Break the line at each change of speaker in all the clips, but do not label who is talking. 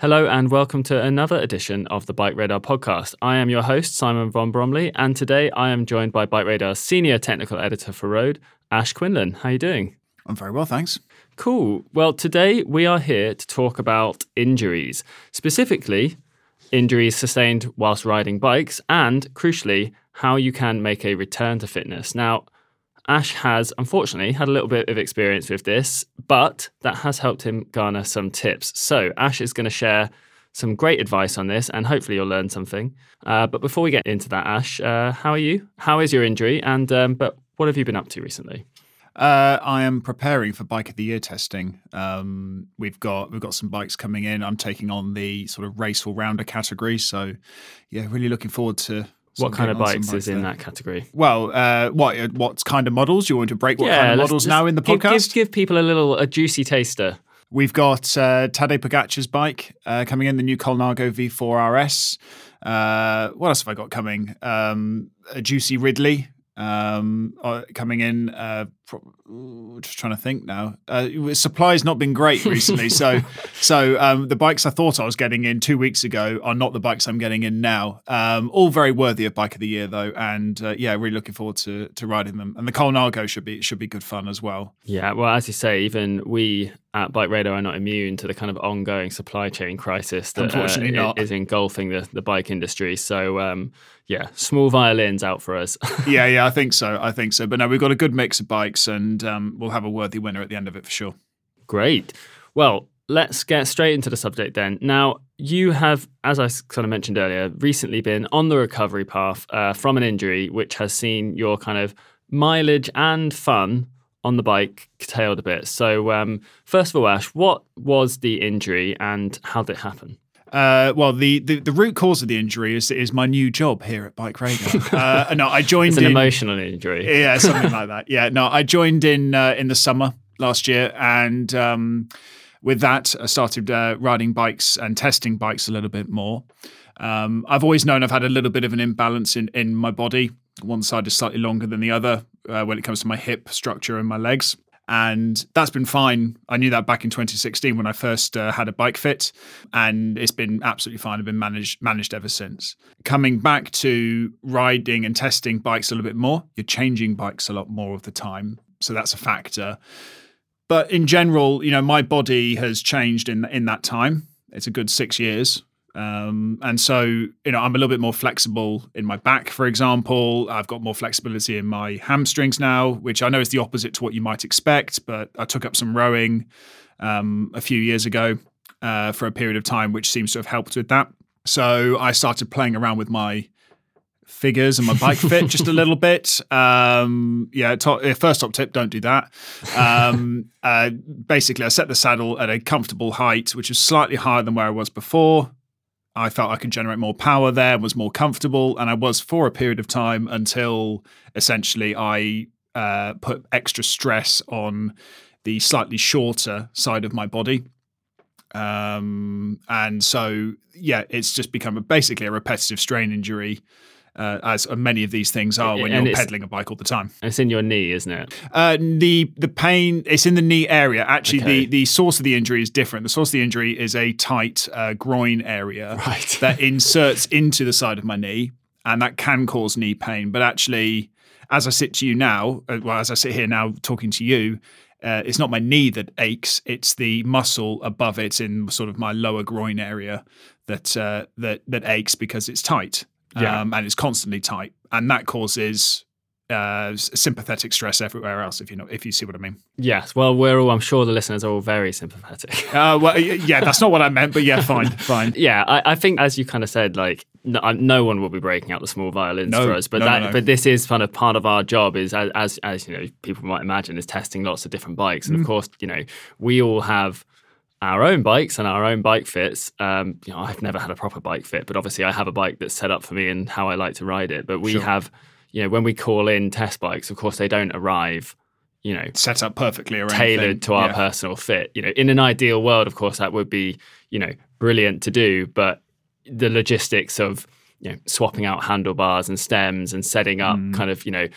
Hello and welcome to another edition of the Bike Radar podcast. I am your host, Simon von Bromley, and today I am joined by Bike Radar's senior technical editor for road, Ash Quinlan. How are you doing?
I'm very well, thanks.
Cool. Well, today we are here to talk about injuries, specifically injuries sustained whilst riding bikes, and crucially, how you can make a return to fitness. Now, Ash has unfortunately had a little bit of experience with this, but that has helped him garner some tips. So, Ash is going to share some great advice on this, and hopefully, you'll learn something. Uh, but before we get into that, Ash, uh, how are you? How is your injury? And um, but what have you been up to recently?
Uh, I am preparing for bike of the year testing. Um, we've got we've got some bikes coming in. I'm taking on the sort of race all rounder category. So, yeah, really looking forward to
what kind of bikes is in that category?
Well, uh, what uh, what kind of models? You want to break what yeah, kind of models now in the
give,
podcast?
Give, give, people a little a juicy taster.
We've got uh, Tadej Pogacar's bike uh, coming in, the new Colnago V4 RS. Uh, what else have I got coming? Um, a juicy Ridley um, uh, coming in. Uh, just trying to think now. Uh, supply's not been great recently, so so um, the bikes I thought I was getting in two weeks ago are not the bikes I'm getting in now. Um, all very worthy of bike of the year though, and uh, yeah, really looking forward to to riding them. And the Colnago should be should be good fun as well.
Yeah, well, as you say, even we at Bike Radar are not immune to the kind of ongoing supply chain crisis that
Unfortunately
uh,
not.
is engulfing the, the bike industry. So, um, yeah, small violins out for us.
yeah, yeah, I think so. I think so. But no, we've got a good mix of bikes, and um, we'll have a worthy winner at the end of it for sure.
Great. Well, let's get straight into the subject then. Now, you have, as I kind of mentioned earlier, recently been on the recovery path uh, from an injury, which has seen your kind of mileage and fun on the bike curtailed a bit. So, um, first of all, Ash, what was the injury and how did it happen?
Uh, well, the, the, the root cause of the injury is is my new job here at Bike Radar. Uh, no, I joined.
it's an
in,
emotional injury.
Yeah, something like that. Yeah, no, I joined in uh, in the summer last year, and um, with that, I started uh, riding bikes and testing bikes a little bit more. Um, I've always known I've had a little bit of an imbalance in in my body. One side is slightly longer than the other uh, when it comes to my hip structure and my legs and that's been fine. I knew that back in 2016 when I first uh, had a bike fit, and it's been absolutely fine. I've been managed managed ever since. Coming back to riding and testing bikes a little bit more, you're changing bikes a lot more of the time, so that's a factor. But in general, you know, my body has changed in in that time. It's a good six years. Um, and so, you know, I'm a little bit more flexible in my back, for example. I've got more flexibility in my hamstrings now, which I know is the opposite to what you might expect. But I took up some rowing um, a few years ago uh, for a period of time, which seems to have helped with that. So I started playing around with my figures and my bike fit just a little bit. Um, yeah, top, first top tip: don't do that. Um, uh, basically, I set the saddle at a comfortable height, which is slightly higher than where I was before. I felt I could generate more power there, was more comfortable, and I was for a period of time until essentially I uh, put extra stress on the slightly shorter side of my body. Um, and so, yeah, it's just become a, basically a repetitive strain injury uh, as many of these things are when
And
you're pedaling a bike all the time.
It's in your knee, isn't it?
Uh, the the pain it's in the knee area. Actually,
Okay.
the the source of the injury is different. The source of the injury is a tight uh, groin area
Right.
that inserts into the side of my knee, and that can cause knee pain. But actually, as I sit to you now, uh, well, as I sit here now talking to you. Uh, it's not my knee that aches; it's the muscle above it in sort of my lower groin area that uh, that that aches because it's tight,
Yeah.
um, and it's constantly tight, and that causes uh, sympathetic stress everywhere else. If you know, if you see what I mean.
Yes. Well, we're all. I'm sure the listeners are all very sympathetic.
Uh, well, yeah, that's not what I meant, but yeah, fine, fine.
yeah, I, I think as you kind of said, like no, uh, no one will be breaking out the small violins
No,
for us, but
no,
that but this is kind of part of our job is as, as as you know people might imagine is testing lots of different bikes,
Mm.
and of course you know we all have our own bikes and our own bike fits. Um, you know, I've never had a proper bike fit, but obviously I have a bike that's set up for me and how I like to ride it. But we
Sure.
have, you know, when we call in test bikes, of course they don't arrive, you know,
Set up perfectly or
tailored
anything.
to our
Yeah.
personal fit. You know, in an ideal world, of course, that would be you know brilliant to do, but the logistics of you know swapping out handlebars and stems and setting up
Mm.
kind of you know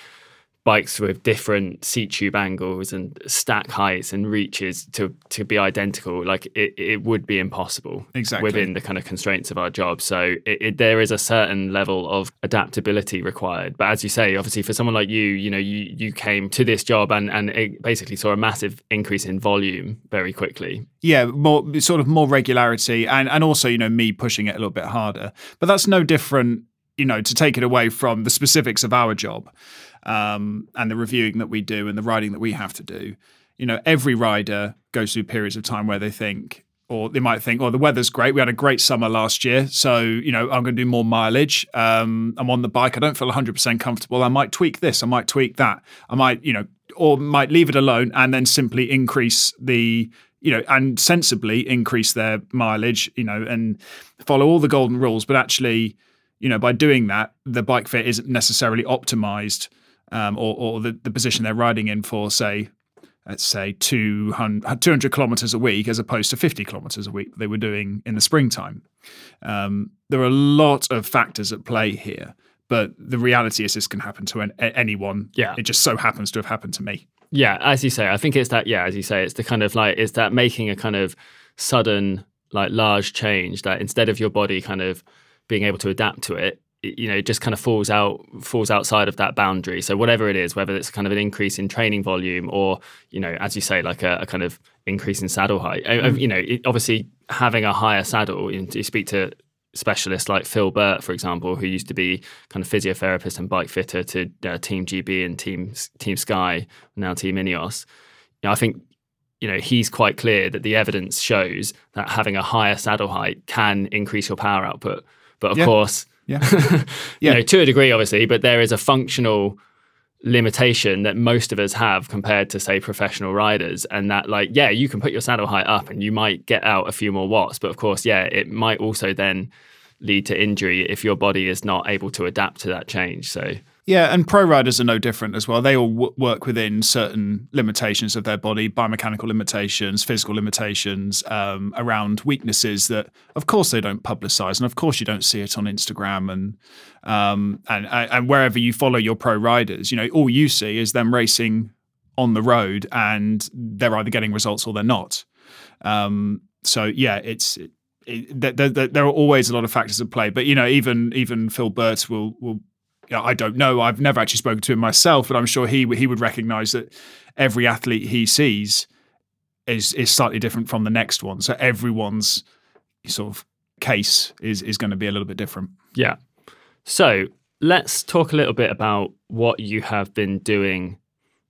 bikes with different seat tube angles and stack heights and reaches to to be identical like it, it would be impossible
Exactly.
within the kind of constraints of our job so it, it, there is a certain level of adaptability required but as you say obviously for someone like you you know you you came to this job and and it basically saw a massive increase in volume very quickly
yeah, more sort of more regularity, and and also you know me pushing it a little bit harder. But that's no different, you know, to take it away from the specifics of our job, um, and the reviewing that we do and the riding that we have to do. You know, every rider goes through periods of time where they think. Or they might think, "Oh, the weather's great. We had a great summer last year, so you know I'm going to do more mileage. Um, I'm on the bike. I don't feel 100 percent comfortable. I might tweak this. I might tweak that. I might, you know, or might leave it alone and then simply increase the you know, and sensibly increase their mileage, you know, and follow all the golden rules. But actually, you know, by doing that, the bike fit isn't necessarily optimized um, or, or the, the position they're riding in for, say, let's say 200, 200 kilometers a week as opposed to 50 kilometers a week they were doing in the springtime. Um, there are a lot of factors at play here. But the reality is, this can happen to an, anyone.
Yeah.
It just so happens to have happened to me.
Yeah, as you say, I think it's that. Yeah, as you say, it's the kind of like it's that making a kind of sudden, like large change that instead of your body kind of being able to adapt to it, you know, it just kind of falls out, falls outside of that boundary. So whatever it is, whether it's kind of an increase in training volume or you know, as you say, like a, a kind of increase in saddle height. I- You know, it, obviously having a higher saddle. You, you speak to specialists like Phil Burt, for example, who used to be kind of physiotherapist and bike fitter to uh, Team GB and Team Team Sky, now Team Ineos. You know, I think you know he's quite clear that the evidence shows that having a higher saddle height can increase your power output. But of
Yeah.
course,
Yeah.
you know, to a degree, obviously, but there is a functional limitation that most of us have compared to say professional riders and that like yeah you can put your saddle height up and you might get out a few more watts but of course yeah it might also then lead to injury if your body is not able to adapt to that change so
Yeah, and pro riders are no different as well. They all w- work within certain limitations of their body, biomechanical limitations, physical limitations, um, around weaknesses that, of course, they don't publicize, and of course, you don't see it on Instagram and um, and and wherever you follow your pro riders. You know, all you see is them racing on the road, and they're either getting results or they're not. Um, so yeah, it's. It, there, there, there are always a lot of factors at play, but you know, even even Phil Burt will will you know, I don't know. I've never actually spoken to him myself, but I'm sure he he would recognise that every athlete he sees is is slightly different from the next one. So everyone's sort of case is is going to be a little bit different.
Yeah. So let's talk a little bit about what you have been doing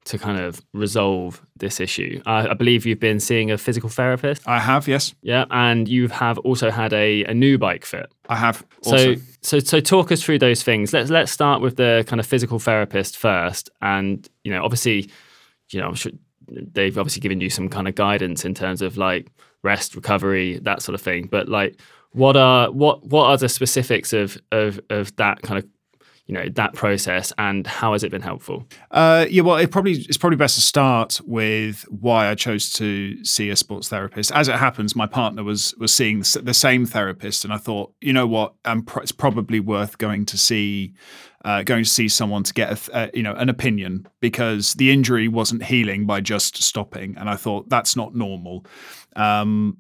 to kind of resolve this issue. I, I believe you've been seeing a physical therapist.
I have, yes,
Yeah, and you have also had a, a new bike fit.
I have.
So, so, so talk us through those things. Let's let's start with the kind of physical therapist first, and you know, obviously, you know, I'm sure they've obviously given you some kind of guidance in terms of like rest, recovery, that sort of thing. But like, what are what what are the specifics of of of that kind of you know that process, and how has it been helpful?
Uh, yeah, well, it probably it's probably best to start with why I chose to see a sports therapist. As it happens, my partner was was seeing the, same therapist, and I thought, you know what, pr- it's probably worth going to see uh, going to see someone to get a, th- uh, you know an opinion because the injury wasn't healing by just stopping, and I thought that's not normal. Um,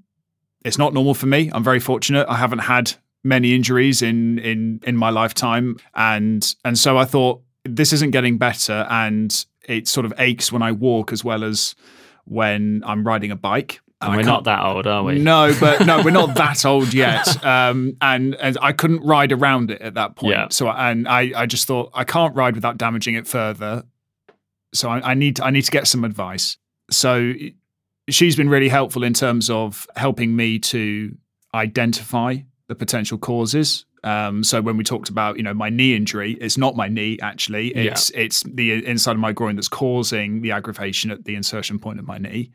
it's not normal for me. I'm very fortunate. I haven't had many injuries in in in my lifetime, and and so I thought this isn't getting better, and it sort of aches when I walk as well as when I'm riding a bike.
And we're not that old, are we?
no, but no, we're not that old yet. Um, and, and I couldn't ride around it at that point.
Yeah.
So and I, I just thought I can't ride without damaging it further. So I, I need I need to get some advice. So she's been really helpful in terms of helping me to identify the potential causes. Um, so when we talked about you know my knee injury, it's not my knee actually. It's it's the inside of my groin that's causing the aggravation at the insertion point of my knee.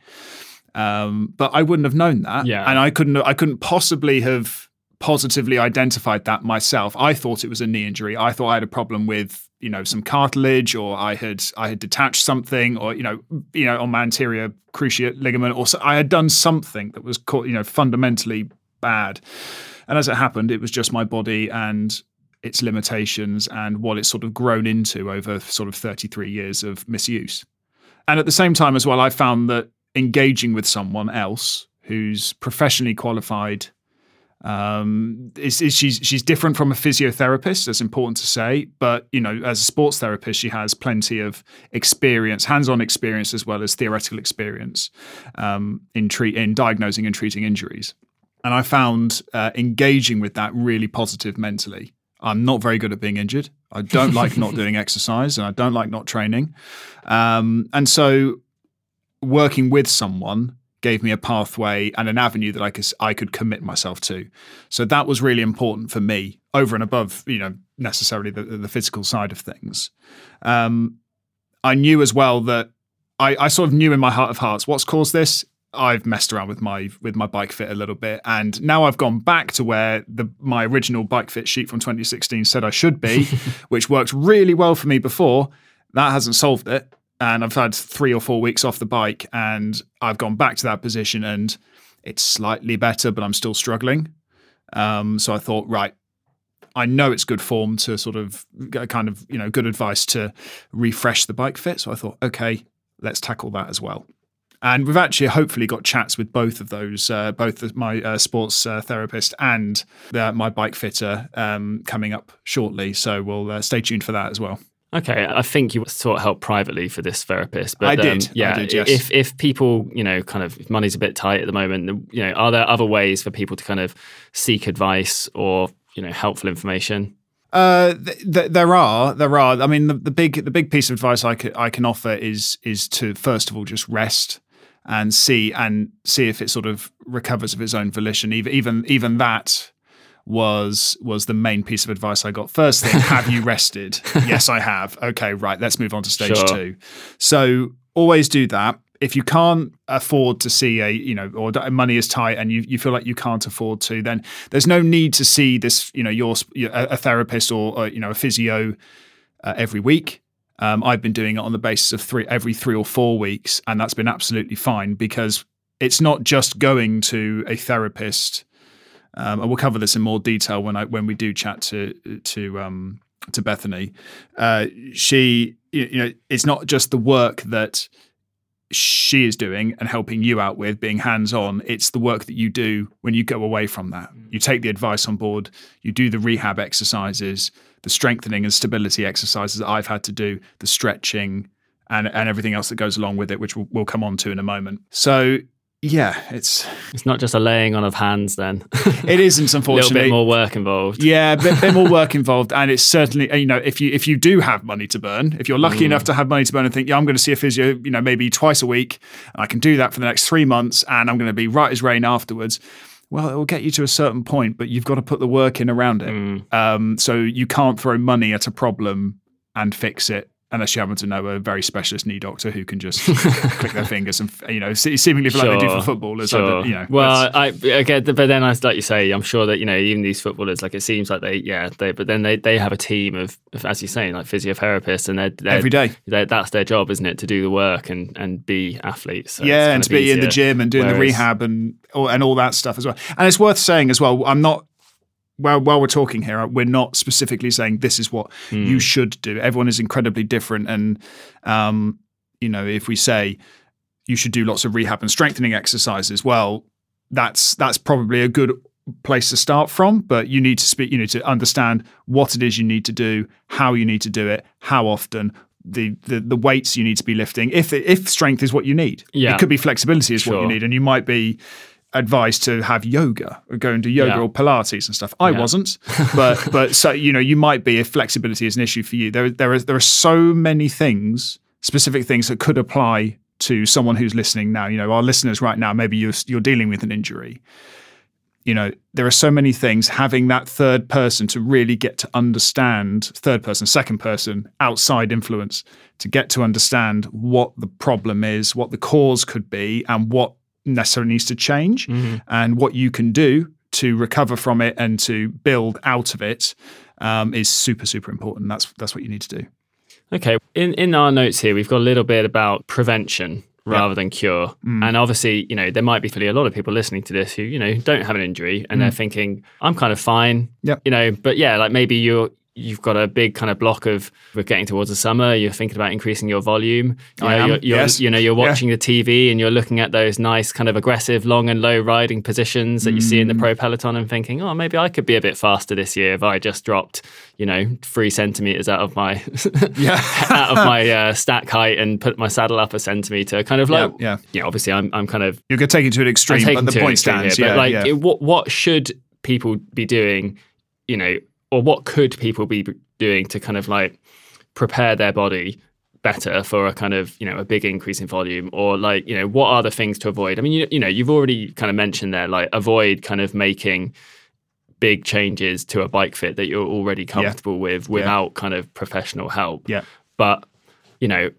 Um, but I wouldn't have known that,
Yeah.
and I couldn't I couldn't possibly have positively identified that myself. I thought it was a knee injury. I thought I had a problem with you know some cartilage, or I had I had detached something, or you know you know on my anterior cruciate ligament, or so, I had done something that was caught, you know fundamentally bad. And as it happened, it was just my body and its limitations and what it's sort of grown into over sort of 33 years of misuse. And at the same time as well, I found that engaging with someone else who's professionally qualified um, is, is she's she's different from a physiotherapist. That's important to say, but you know, as a sports therapist, she has plenty of experience, hands-on experience as well as theoretical experience um, in treat in diagnosing and treating injuries. And I found uh, engaging with that really positive mentally. I'm not very good at being injured. I don't like not doing exercise, and I don't like not training. Um, and so, working with someone gave me a pathway and an avenue that I could I could commit myself to. So that was really important for me, over and above you know necessarily the, the physical side of things. Um, I knew as well that I, I sort of knew in my heart of hearts what's caused this. I've messed around with my with my bike fit a little bit, and now I've gone back to where the my original bike fit sheet from 2016 said I should be, which worked really well for me before. That hasn't solved it, and I've had three or four weeks off the bike, and I've gone back to that position, and it's slightly better, but I'm still struggling. Um, so I thought, right, I know it's good form to sort of get kind of you know good advice to refresh the bike fit. So I thought, okay, let's tackle that as well. And we've actually hopefully got chats with both of those, uh, both my uh, sports uh, therapist and the, my bike fitter um, coming up shortly. So we'll uh, stay tuned for that as well.
Okay, I think you sought help privately for this therapist. But
I did,
Um,
I
yeah,
did, yes.
if if people, you know, kind of if money's a bit tight at the moment, you know, are there other ways for people to kind of seek advice or you know helpful information?
Uh, th- th- there are, there are. I mean, the, the big, the big piece of advice I can, I can offer is, is to first of all just rest and see and see if it sort of recovers of its own volition. Even, even, even that was was the main piece of advice I got. First thing, have you rested? yes, I have. Okay, right. Let's move on to stage
Sure.
two. So always do that. If you can't afford to see a, you know, or money is tight and you, you feel like you can't afford to, then there's no need to see this, you know, your a a therapist or, or you know a physio uh, every week. Um, I've been doing it on the basis of three every three or four weeks, and that's been absolutely fine because it's not just going to a therapist. Um, and we'll cover this in more detail when I when we do chat to to um, to Bethany. Uh, she, you know, it's not just the work that she is doing and helping you out with being hands on. It's the work that you do when you go away from that. You take the advice on board, you do the rehab exercises, the strengthening and stability exercises that I've had to do, the stretching and, and everything else that goes along with it, which we'll, we'll come on to in a moment. So yeah, it's
It's not just a laying on of hands then.
it isn't Unfortunately,
a little bit more work involved.
Yeah, a bit, bit more work involved, and it's certainly you know if you if you do have money to burn, if you're lucky mm. enough to have money to burn and think, yeah, I'm going to see a physio, you know, maybe twice a week, and I can do that for the next three months, and I'm going to be right as rain afterwards. Well, it will get you to a certain point, but you've got to put the work in around it. Um, so you can't throw money at a problem and fix it unless you happen to know a very specialist knee doctor who can just click their fingers and you know se- seemingly like they do for footballers.
Sure.
you know,
well, I again, but then I like you say, I'm sure that you know even these footballers, like it seems like they, yeah, they, but then they, they have a team of, of as you say, like physiotherapists, and they're, they're
Every day.
they're- that's their job, isn't it, to do the work and and be athletes. So
yeah, and to be in the gym and doing the rehab and and all that stuff as well. And it's worth saying as well. I'm not. While, while we're talking here, we're not specifically saying this is what
Hmm.
you should do. Everyone is incredibly different, and um, you know, if we say you should do lots of rehab and strengthening exercises, well, that's that's probably a good place to start from. But you need to speak. You need to understand what it is you need to do, how you need to do it, how often. The, the the weights you need to be lifting if if strength is what you need
Yeah.
it could be flexibility is what you need and you might be advised to have yoga or go and do yoga
Yeah.
or pilates and stuff i
Yeah.
wasn't but but so you know you might be if flexibility is an issue for you there there are there are so many things specific things that could apply to someone who's listening now you know our listeners right now maybe you're you're dealing with an injury you know there are so many things having that third person to really get to understand third person second person outside influence to get to understand what the problem is what the cause could be and what necessarily needs to change and what you can do to recover from it and to build out of it um, is super super important that's that's what you need to do
Okay. In in our notes here, we've got a little bit about prevention rather than cure.
Mm.
And obviously, you know, there might be a lot of people listening to this who, you know, don't have an injury and they're thinking, I'm kind of fine.
Mm.
You know, but yeah, like maybe you're you've got a big kind of block of we're getting towards the summer, you're thinking about increasing your volume. You
I
know,
am,
you're, you're
yes.
you know, you're
Yeah.
watching the TV and you're looking at those nice kind of aggressive long and low riding positions that you see in the
Mm.
pro peloton and thinking, oh, maybe I could be a bit faster this year if I just dropped, you know, three centimeters out of my
yeah
out of my uh, stack height and put my saddle up a centimeter. Kind of like,
Yeah,
yeah, obviously, I'm, I'm kind of
you're going to take it to an extreme but the point stands
here,
yeah
but like,
yeah.
it- what what should people be doing? You know, or what could people be doing to kind of like prepare their body better for a kind of you know a big increase in volume? Or like you know what are the things to avoid? I mean you, you know you've already kind of mentioned there like avoid kind of making big changes to a bike fit that you're already comfortable with without kind of professional help.
Yeah.
but you know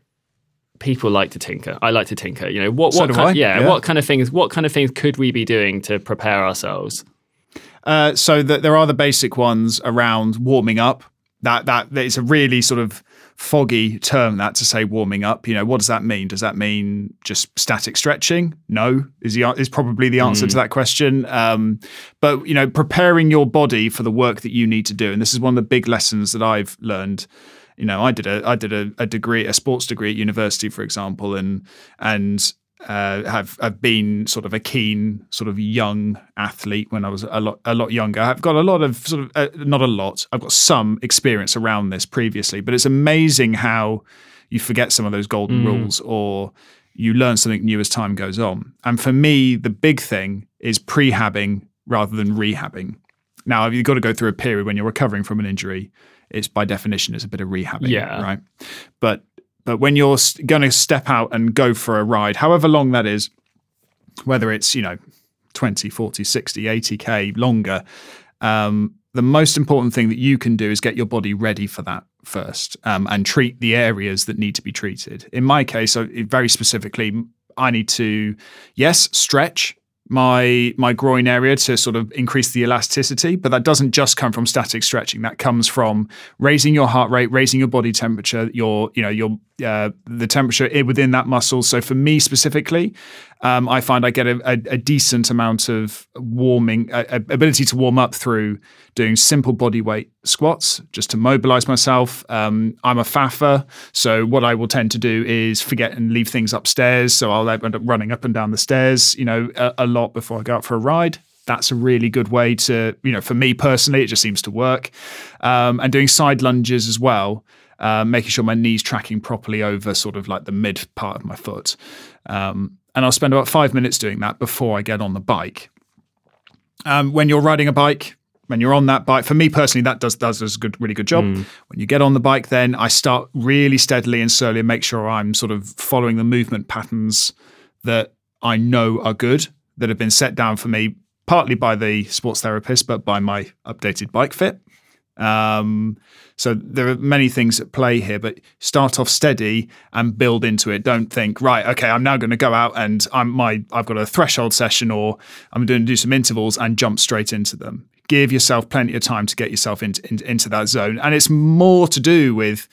people like to tinker. I like to tinker. You know what
So
what kind, yeah,
yeah.
what kind of things what kind of things could we be doing to prepare ourselves
Uh, so that there are the basic ones around warming up. That that that is a really sort of foggy term. That to say warming up. You know, what does that mean? Does that mean just static stretching? No, is the is probably the answer to that question. Um, but you know, preparing your body for the work that you need to do, and this is one of the big lessons that I've learned. You know, I did a I did a, a degree, a sports degree at university, for example, and and uh, have have been sort of a keen sort of young athlete when I was a lot a lot younger. I've got a lot of sort of uh, not a lot. I've got some experience around this previously, but it's amazing how you forget some of those golden rules or you learn something new as time goes on. And for me, the big thing is prehabbing rather than rehabbing. Now, you've got to go through when you're going to step out and go for a ride, however long that is, whether it's, you know, 20, 40, 60, 80K longer, um, the most important thing that you can do is get your body ready for that first um, and treat the areas that need to be treated. In my case, very specifically, I need to, yes, stretch my my groin area to sort of increase the elasticity but that doesn't just come from static stretching that comes from raising your heart rate raising your body temperature your you know your uh, the temperature within that muscle so for me specifically um, I find I get a, a, a decent amount of warming, a, ability to warm up through doing simple body weight squats just to mobilize myself. Um, I'm a faffer, so what I will tend to do is forget and leave things upstairs. So I'll end up running up and down the stairs, you know, a, a lot before I go out for a ride. That's a really good way to, you know, for me personally, it just seems to work. Um, and doing side lunges as well, uh, making sure my knees tracking properly over sort of like the mid part of my foot. Um, and I'll spend about five minutes doing that before I get on the bike. Um, when you're riding a bike, when you're on that bike, for me personally, that does does, does a good, really good job. When you get on the bike, then I start really steadily and slowly and make sure I'm sort of following the movement patterns that I know are good, that have been set down for me, partly by the sports therapist, but by my updated bike fit. Um, so there are many things at play here, but start off steady and build into it. Don't think, right, okay, I'm now going to go out and I'm my I've got a threshold session or I'm going to do some intervals and jump straight into them. Give yourself plenty of time to get yourself into into, into that zone, and it's more to do with.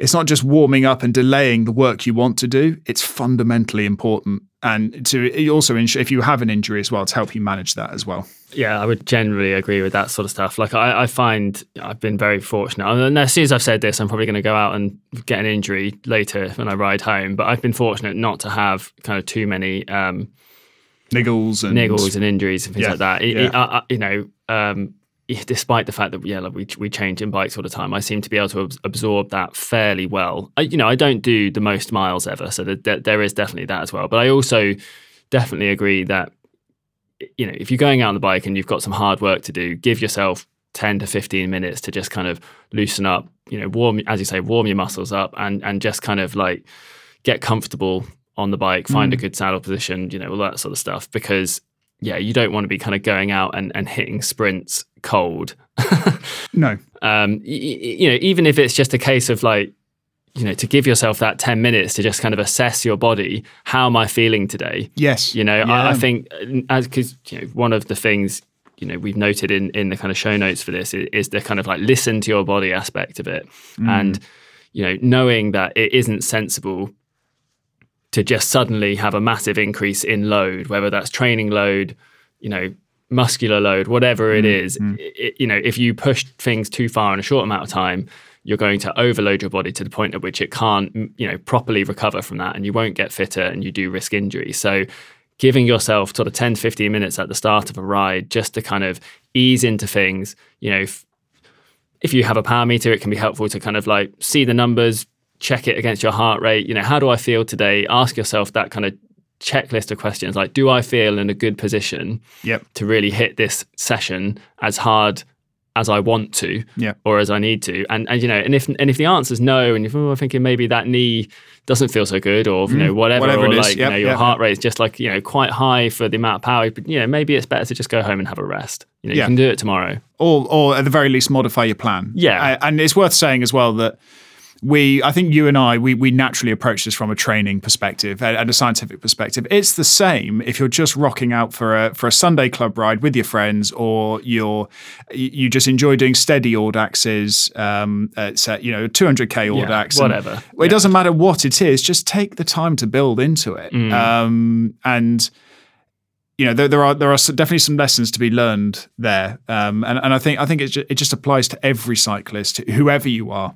It's not just warming up and delaying the work you want to do. It's fundamentally important, and to also ensure if you have an injury as well to help you manage that as well.
Yeah, I would generally agree with that sort of stuff. Like, I, I find I've been very fortunate. And as soon as I've said this, I'm probably going to go out and get an injury later when I ride home. But I've been fortunate not to have kind of too many um,
Niggles and
niggles and injuries and things
Yeah,
like that. It- it-
yeah.
I- I- you know, um, despite the fact that yeah, like we we change in bikes all the time, I seem to be able to abs- absorb that fairly well. I, you know, I don't do the most miles ever, so that, that there is definitely that as well. But I also definitely agree that you know, if you're going out on the bike and you've got some hard work to do, give yourself 10 to 15 minutes to just kind of loosen up, you know, warm, as you say, warm your muscles up and, and just kind of like get comfortable on the bike, find a mm. good saddle position, you know, all that sort of stuff. Because, yeah, you don't want to be kind of going out and, and hitting sprints cold.
no,
um, y- y- you know, even if it's just a case of like, you know, to give yourself that 10 minutes to just kind of assess your body. How am I feeling today?
yes,
You know, I,
Yeah.
I think uh, as because you know one of the things you know we've noted in in the kind of show notes for this is, is the kind of like listen to your body aspect of it, and you know knowing that it isn't sensible to just suddenly have a massive increase in load, whether that's training load, you know, muscular load, whatever it mm, is. Mm. i- you know, if you push things too far in a short amount of time, you're going to overload your body to the point at which it can't, you know, properly recover from that, and you won't get fitter, and you do risk injury. So, giving yourself sort of 10, 15 minutes at the start of a ride just to kind of ease into things, you know. F- if you have a power meter, it can be helpful to kind of like see the numbers, check it against your heart rate. You know, how do I feel today? Ask yourself that kind of checklist of questions like, do I feel in a good position
Yep.
to really hit this session as hard as I want to
Yeah.
or as I need to? And and you know, and if and if the answer is no, and if oh, I'm thinking maybe that knee doesn't feel so good, or you know whatever,
whatever
or
it is.
like you know your
yep,
heart rate is just like you know quite high for the amount of power, but you know maybe it's better to just go home and have a rest. You know, you can do it tomorrow.
or or at the very least modify your plan.
Yeah.
Uh, and it's worth saying as well that we, I think you and I, we we naturally approach this from a training perspective and and a scientific perspective. It's the same if you're just rocking out for a for a Sunday club ride with your friends, or you're you just enjoy doing steady audaxes, um, at you know 200k audax, and-
whatever.
Well, it doesn't matter what it is. Just take the time to build into it,
Mm.
um, and you know there, there are there are definitely some lessons to be learned there, um, and and I think I think it ju- it just applies to every cyclist, whoever you are.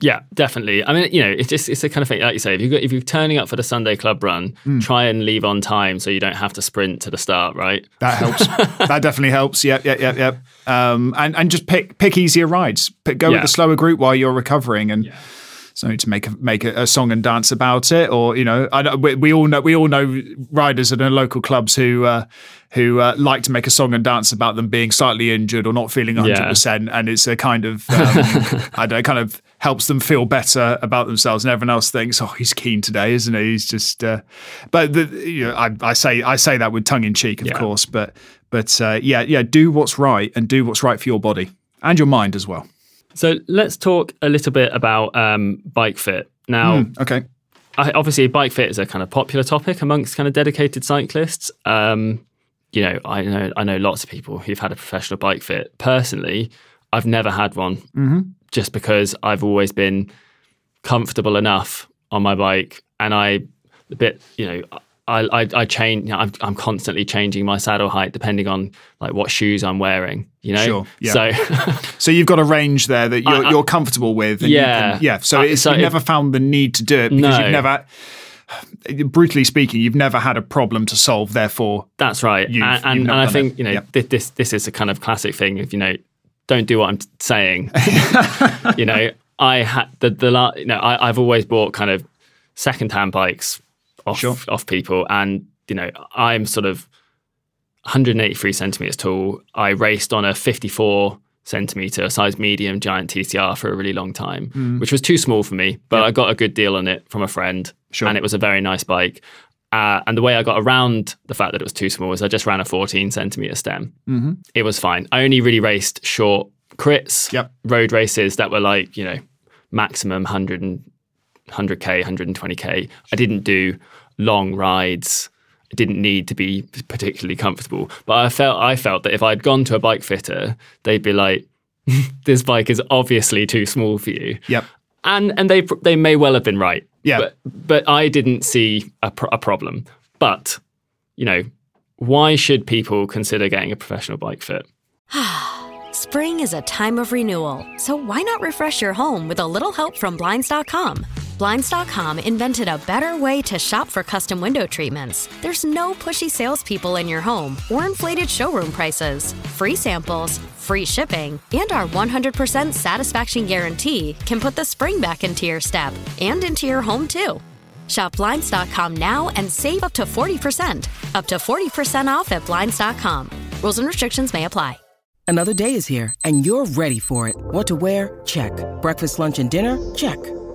Yeah, definitely. I mean, you know, it's just it's a kind of thing, like you say, if you got if you're turning up for the Sunday club run, try and leave on time so you don't have to sprint to the start, right?
That helps. that definitely helps. Yep, yep, yep, yep. Um, and and just pick pick easier rides. Pick, go
Yeah.
with the slower group while you're recovering, and so need to make a make a, a song and dance about it. Or you know, I we, we all know we all know riders at our local clubs who uh, who uh, like to make a song and dance about them being slightly injured or not feeling 100, percent and it's a kind of um, I don't know, kind of helps them feel better about themselves, and everyone else thinks, oh, he's keen today, isn't he? He's just. Uh, but the, you know, I, I say I say that with tongue in cheek, of
Yeah.
course, but but uh, yeah, yeah, do what's right and do what's right for your body and your mind as well.
So let's talk a little bit about um, bike fit. Now,
Okay.
I, obviously, bike fit is a kind of popular topic amongst kind of dedicated cyclists. Um, you know, I know I know lots of people who've had a professional bike fit. Personally, I've never had one, just because I've always been comfortable enough on my bike, and I a bit, you know. I, I, I change. You know, I'm, I'm constantly changing my saddle height depending on like what shoes I'm wearing. You know,
Sure, yeah.
so
So you've got a range there that you're,
I- I-
you're comfortable with. And you
Yeah.
can- yeah. So,
I-
it's,
so
you've
if-
never found the need to do it because
No.
you've never, brutally speaking, you've never had a problem to solve. Therefore,
That's right, and, and, and I think
it.
you know
Yep.
this this is a kind of classic thing. If you know, don't do what I'm saying. you know, I had the the la- you know I, I've always bought kind of second hand bikes off
Sure.
off people, and you know I'm sort of 183 centimeters tall. I raced on a 54 centimeter size medium giant TCR for a really long time,
Mm.
which was too small for me. But I got a good deal on it from a friend,
Sure.
and it was a very nice bike. Uh, and the way I got around the fact that it was too small was I just ran a 14 centimeter stem. Mm-hmm. It was fine. I only really raced short crits,
Yep.
road races that were like, you know, maximum 100 and 100k, 120k. I didn't do long rides. I didn't need to be particularly comfortable. But I felt I felt that if I'd gone to a bike fitter, they'd be like, "This bike is obviously too small for you."
Yep.
and and they they may well have been right.
Yeah.
but but I didn't see a, pro- a problem. But you know, why should people consider getting a professional bike fit?
Spring is a time of renewal, so why not refresh your home with a little help from Blinds.com? Blinds.com invented a better way to shop for custom window treatments. There's no pushy salespeople in your home or inflated showroom prices. Free samples, free shipping, and our 100% satisfaction guarantee can put the spring back into your step and into your home too. Shop Blinds.com now and save up to 40%. Up to 40% off at Blinds.com. Rules and restrictions may apply.
Another day is here, and you're ready for it. What to wear? Check. Breakfast, lunch, and dinner? Check.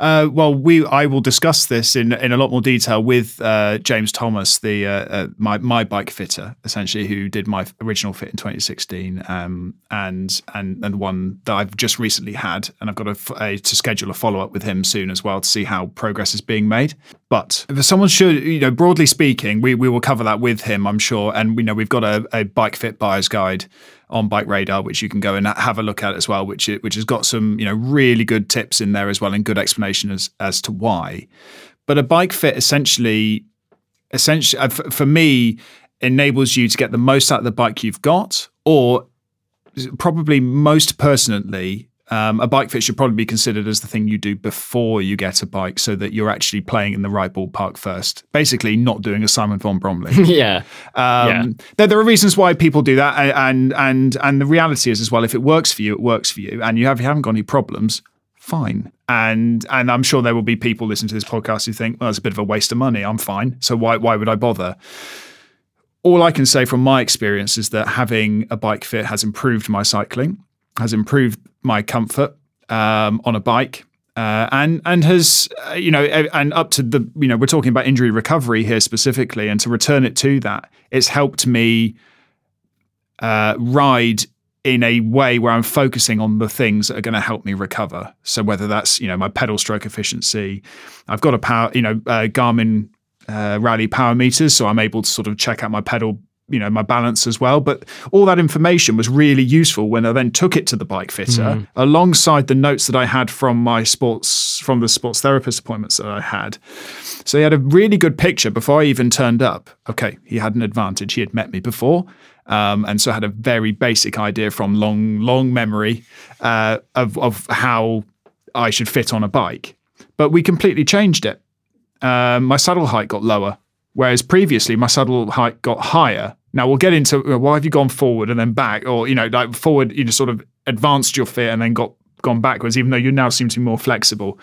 Uh, well, we I will discuss this in in a lot more detail with uh, James Thomas, the uh, uh, my my bike fitter, essentially, who did my original fit in 2016, um, and and and one that I've just recently had, and I've got a, a- to schedule a follow up with him soon as well to see how progress is being made. But if someone should, you know, broadly speaking, we we will cover that with him, I'm sure, and we know we've got a, a bike fit buyer's guide on Bike Radar, which you can go and have a look at as well, which which has got some you know really good tips in there as well and good explanation as as to why. But a bike fit essentially, essentially uh, for me, enables you to get the most out of the bike you've got, or probably most pertinently. Um, a bike fit should probably be considered as the thing you do before you get a bike, so that you're actually playing in the right ballpark first. Basically, not doing a Simon von Bromley.
yeah,
Um,
Yeah.
there, there are reasons why people do that, and and and the reality is as well, if it works for you, it works for you, and you have you haven't got any problems, fine. And and I'm sure there will be people listening to this podcast who think, well, it's a bit of a waste of money. I'm fine, so why why would I bother? All I can say from my experience is that having a bike fit has improved my cycling, has improved my comfort um, on a bike. Uh, and and has uh, you know and up to the you know we're talking about injury recovery here specifically and to return it to that it's helped me uh, ride in a way where I'm focusing on the things that are going to help me recover. So whether that's you know my pedal stroke efficiency, I've got a power you know uh, Garmin uh, Rally power meters, so I'm able to sort of check out my pedal you know my balance as well. But all that information was really useful when I then took it to the bike fitter alongside the notes that I had from my sports from the sports therapist appointments that I had. So he had a really good picture before I even turned up. Okay, he had an advantage. He had met me before. Um, and so I had a very basic idea from long, long memory uh, of, of how I should fit on a bike. But we completely changed it. Um, my saddle height got lower, whereas previously my saddle height got higher. Now we'll get into uh, why have you gone forward and then back, or you know, like forward, you just sort of advanced your fit and then got gone backwards, even though you now seem to be more flexible.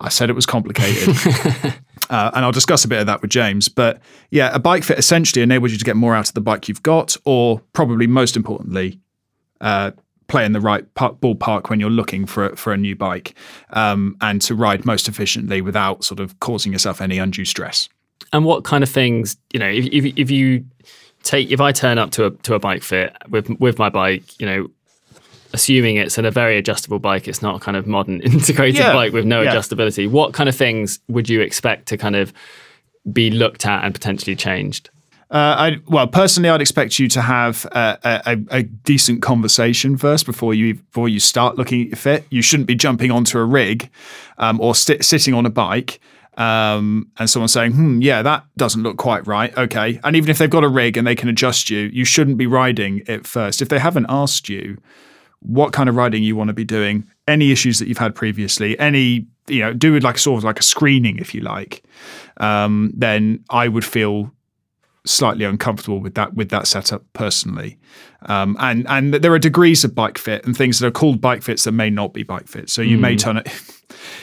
I said it was complicated. Uh, and I'll discuss a bit of that with James. But yeah, a bike fit essentially enables you to get more out of the bike you've got, or probably most importantly, uh, play in the right par- ballpark when you're looking for for a new bike, um, and to ride most efficiently without sort of causing yourself any undue stress.
and what kind of things you know if, if, if you take if I turn up to a to a bike fit with with my bike, you know, assuming it's in a very adjustable bike, it's not a kind of modern integrated
Yeah.
bike with no
Yeah.
adjustability. What kind of things would you expect to kind of be looked at and potentially changed?
Uh, I, well, personally, I'd expect you to have a, a, a decent conversation first before you before you start looking at your fit. You shouldn't be jumping onto a rig um, or sti- sitting on a bike um, and someone saying, "Hmm, yeah, that doesn't look quite right." Okay, and even if they've got a rig and they can adjust you, you shouldn't be riding it first. If they haven't asked you what kind of riding you want to be doing, any issues that you've had previously, any you know, do it like sort of like a screening, if you like. Um, then I would feel slightly uncomfortable with that with that setup personally. Um, and and there are degrees of bike fit and things that are called bike fits that may not be bike fits. So you may turn it.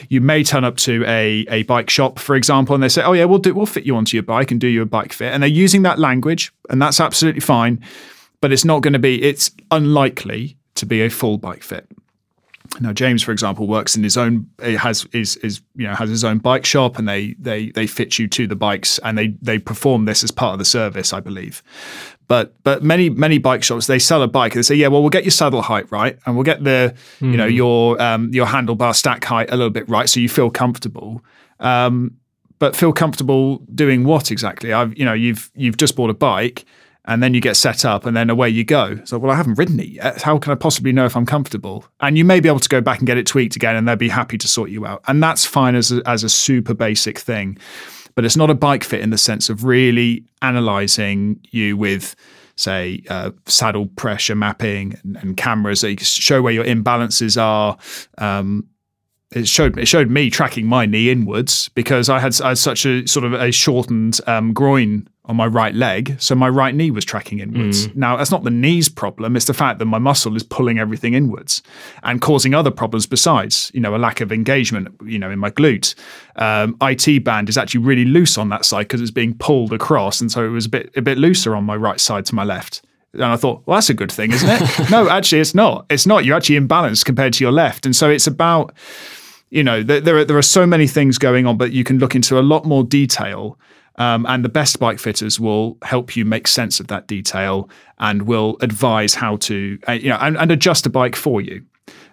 You may turn up to a, a bike shop, for example, and they say, "Oh yeah, we'll do we'll fit you onto your bike and do you a bike fit," and they're using that language, and that's absolutely fine. But it's not going to be. It's unlikely to be a full bike fit. Now, James, for example, works in his own eh, has is is you know has his own bike shop, and they they they fit you to the bikes, and they they perform this as part of the service, I believe. But but many many bike shops they sell a bike and they say yeah well we'll get your saddle height right and we'll get the you know your um, your handlebar stack height a little bit right so you feel comfortable. Um, but feel comfortable doing what exactly? I've you know you've you've just bought a bike and then you get set up and then away you go. So well I haven't ridden it yet. How can I possibly know if I'm comfortable? And you may be able to go back and get it tweaked again and they'll be happy to sort you out. And that's fine as a, as a super basic thing. But it's not a bike fit in the sense of really analyzing you with say uh, saddle pressure mapping and, and cameras. That you can show where your imbalances are. Um, it showed it showed me tracking my knee inwards because I had, I had such a sort of a shortened um, groin on my right leg, so my right knee was tracking inwards. Now that's not the knee's problem; it's the fact that my muscle is pulling everything inwards and causing other problems besides, you know, a lack of engagement, you know, in my glute. Um, IT band is actually really loose on that side because it's being pulled across, and so it was a bit a bit looser on my right side to my left. And I thought, well, that's a good thing, isn't it? no, actually, it's not. It's not. You're actually imbalanced compared to your left, and so it's about you know, there, there are there are so many things going on, but you can look into a lot more detail. Um, and the best bike fitters will help you make sense of that detail and will advise how to, uh, you know, and, and adjust a bike for you,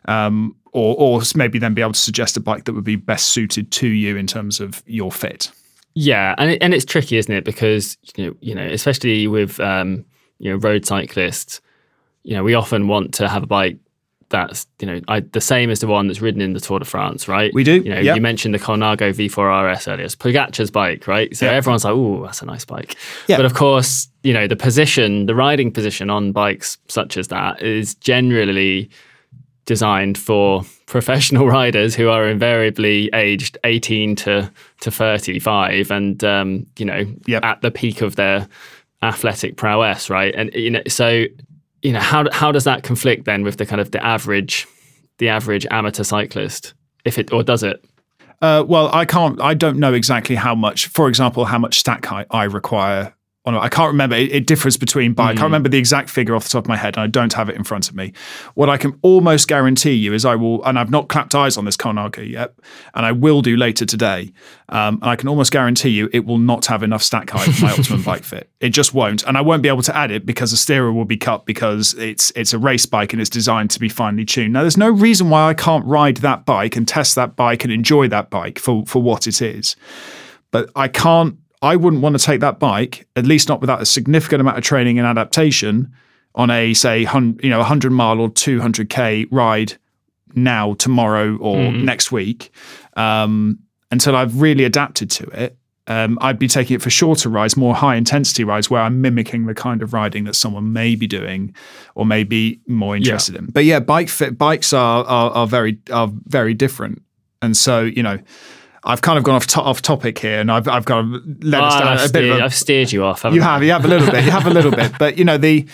um, or or maybe then be able to suggest a bike that would be best suited to you in terms of your fit.
Yeah, and it, and it's tricky, isn't it? Because you know, you know, especially with um, you know road cyclists, you know, we often want to have a bike that's you know I, the same as the one that's ridden in the Tour de France, right?
We do,
You know,
yep.
you mentioned the Colnago V4 RS earlier. It's Pogacar's bike, right? So
Yeah.
everyone's like, "Oh, that's a nice bike."
Yeah.
But of course, you know, the position, the riding position on bikes such as that is generally designed for professional riders who are invariably aged 18 to to 35 and um, you know
Yep.
at the peak of their athletic prowess right and you know so you know how how does that conflict then with the kind of the average the average amateur cyclist if it or does it
Uh, well, I can't. I don't know exactly how much. For example, how much stack height I require. On I can't remember. It, it differs between bike. I can't remember the exact figure off the top of my head, and I don't have it in front of me. What I can almost guarantee you is I will, and I've not clapped eyes on this Colnago yet, and I will do later today. Um, and I can almost guarantee you it will not have enough stack height for my Optimum bike fit. It just won't, and I won't be able to add it because the steerer will be cut because it's it's a race bike and it's designed to be finely tuned. Now, there's no reason why I can't ride that bike and test that bike and enjoy that bike for for what it is but I can't. I wouldn't want to take that bike, at least not without a significant amount of training and adaptation, on a say, you know, hundred mile or two hundred k ride now, tomorrow, or next week, um, until I've really adapted to it. Um, I'd be taking it for shorter rides, more high intensity rides, where I'm mimicking the kind of riding that someone may be doing, or may be more interested in. But yeah, bike fit, bikes are, are are very are very different, and so you know. I've kind of gone off to- off topic here, and I've I've got to let us
Ah,
down
I've,
a bit
steered,
of a,
I've steered you off
you
I?
have, you have a little bit, you have a little bit, but you know the,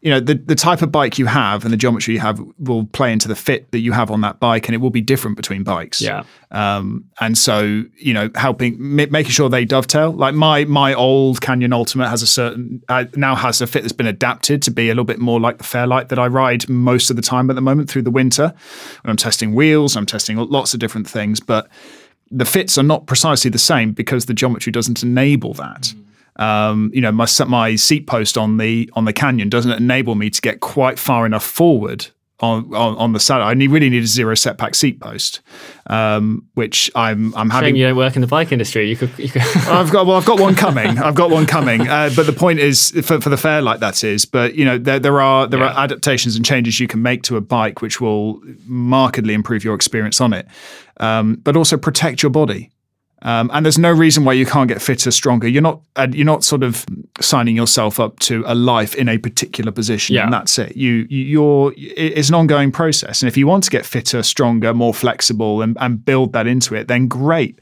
you know the the type of bike you have and the geometry you have will play into the fit that you have on that bike, and it will be different between bikes.
Yeah.
Um, and so you know, helping ma- making sure they dovetail. Like my my old Canyon Ultimate has a certain uh, now has a fit that's been adapted to be a little bit more like the Fairlight that I ride most of the time at the moment through the winter. When I'm testing wheels, I'm testing lots of different things, but the fits are not precisely the same because the geometry doesn't enable that. Um, you know, my my seat post on the on the canyon doesn't enable me to get quite far enough forward on, on, on the saddle. I need, really need a zero setback seat post, um, which I'm I'm
Shame
having.
you don't work in the bike industry. You could. You could
I've got well, I've got one coming. I've got one coming. Uh, but the point is, for, for the Fairlight that is, but you know, there, there are there
Yeah.
are adaptations and changes you can make to a bike which will markedly improve your experience on it, um, but also protect your body. Um, and there's no reason why you can't get fitter, stronger. You're not uh, you're not sort of signing yourself up to a life in a particular position,
Yeah.
and that's it. You you- you're it's an ongoing process, and if you want to get fitter, stronger, more flexible, and, and build that into it, then great.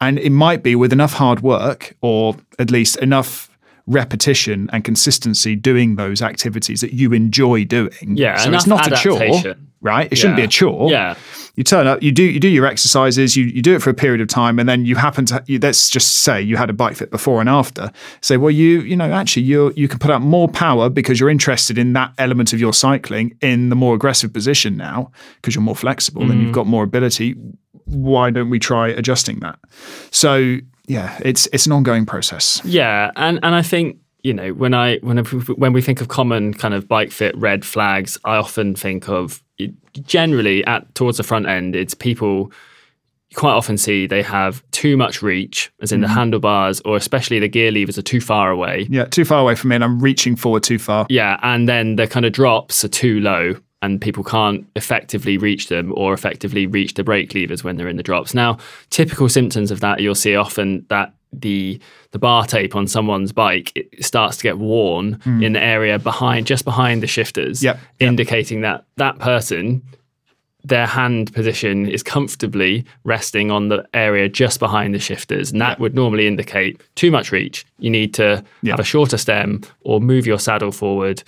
And it might be with enough hard work, or at least enough repetition and consistency doing those activities that you enjoy doing.
Yeah,
so it's not a chore, right? It shouldn't be a chore.
Yeah.
You turn up, you do you do your exercises, you, you do it for a period of time, and then you happen to you, let's just say you had a bike fit before and after. Say, well, you you know actually you you can put out more power because you're interested in that element of your cycling in the more aggressive position now because you're more flexible and
Mm.
you've got more ability. Why don't we try adjusting that? So yeah, it's it's an ongoing process.
Yeah, and and I think you know when I when I, when we think of common kind of bike fit red flags, I often think of generally at towards the front end, it's people. You quite often see they have too much reach, as in the mm-hmm. handlebars, or especially the gear levers are too far away.
Yeah, too far away from me, and I'm reaching forward too far.
Yeah, and then the kind of drops are too low, and people can't effectively reach them or effectively reach the brake levers when they're in the drops. Now, typical symptoms of that you'll see often that the the bar tape on someone's bike it starts to get worn hmm. in the area behind just behind the shifters,
Yep, yep.
indicating that that person their hand position is comfortably resting on the area just behind the shifters. And that would normally indicate too much reach. You need to have a shorter stem or move your saddle forward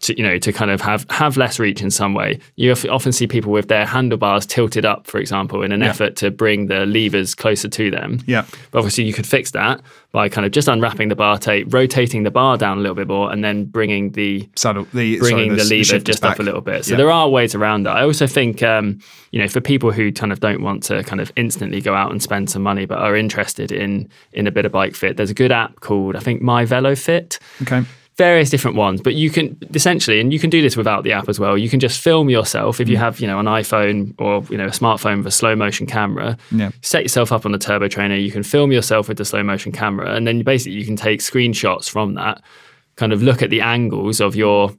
to, you know, to kind of have, have less reach in some way. You often see people with their handlebars tilted up, for example, in an
Yeah.
effort to bring the levers closer to them.
Yeah.
But obviously, you could fix that by kind of just unwrapping the bar tape, rotating the bar down a little bit more, and then bringing the
Saddle the
bringing
sorry,
the, lever
shifters
just
back.
up a little bit. So
Yeah.
there are ways around that. I also think, um, you know, for people who kind of don't want to kind of instantly go out and spend some money, but are interested in in a bit of bike fit, there's a good app called I think MyVeloFit.
Okay.
Various different ones, but you can essentially, and you can do this without the app as well. You can just film yourself
Mm.
if you have, you know, an iPhone or you know a smartphone with a slow motion camera.
Yeah.
Set yourself up on the turbo trainer. You can film yourself with the slow motion camera, and then basically you can take screenshots from that. Kind of look at the angles of your,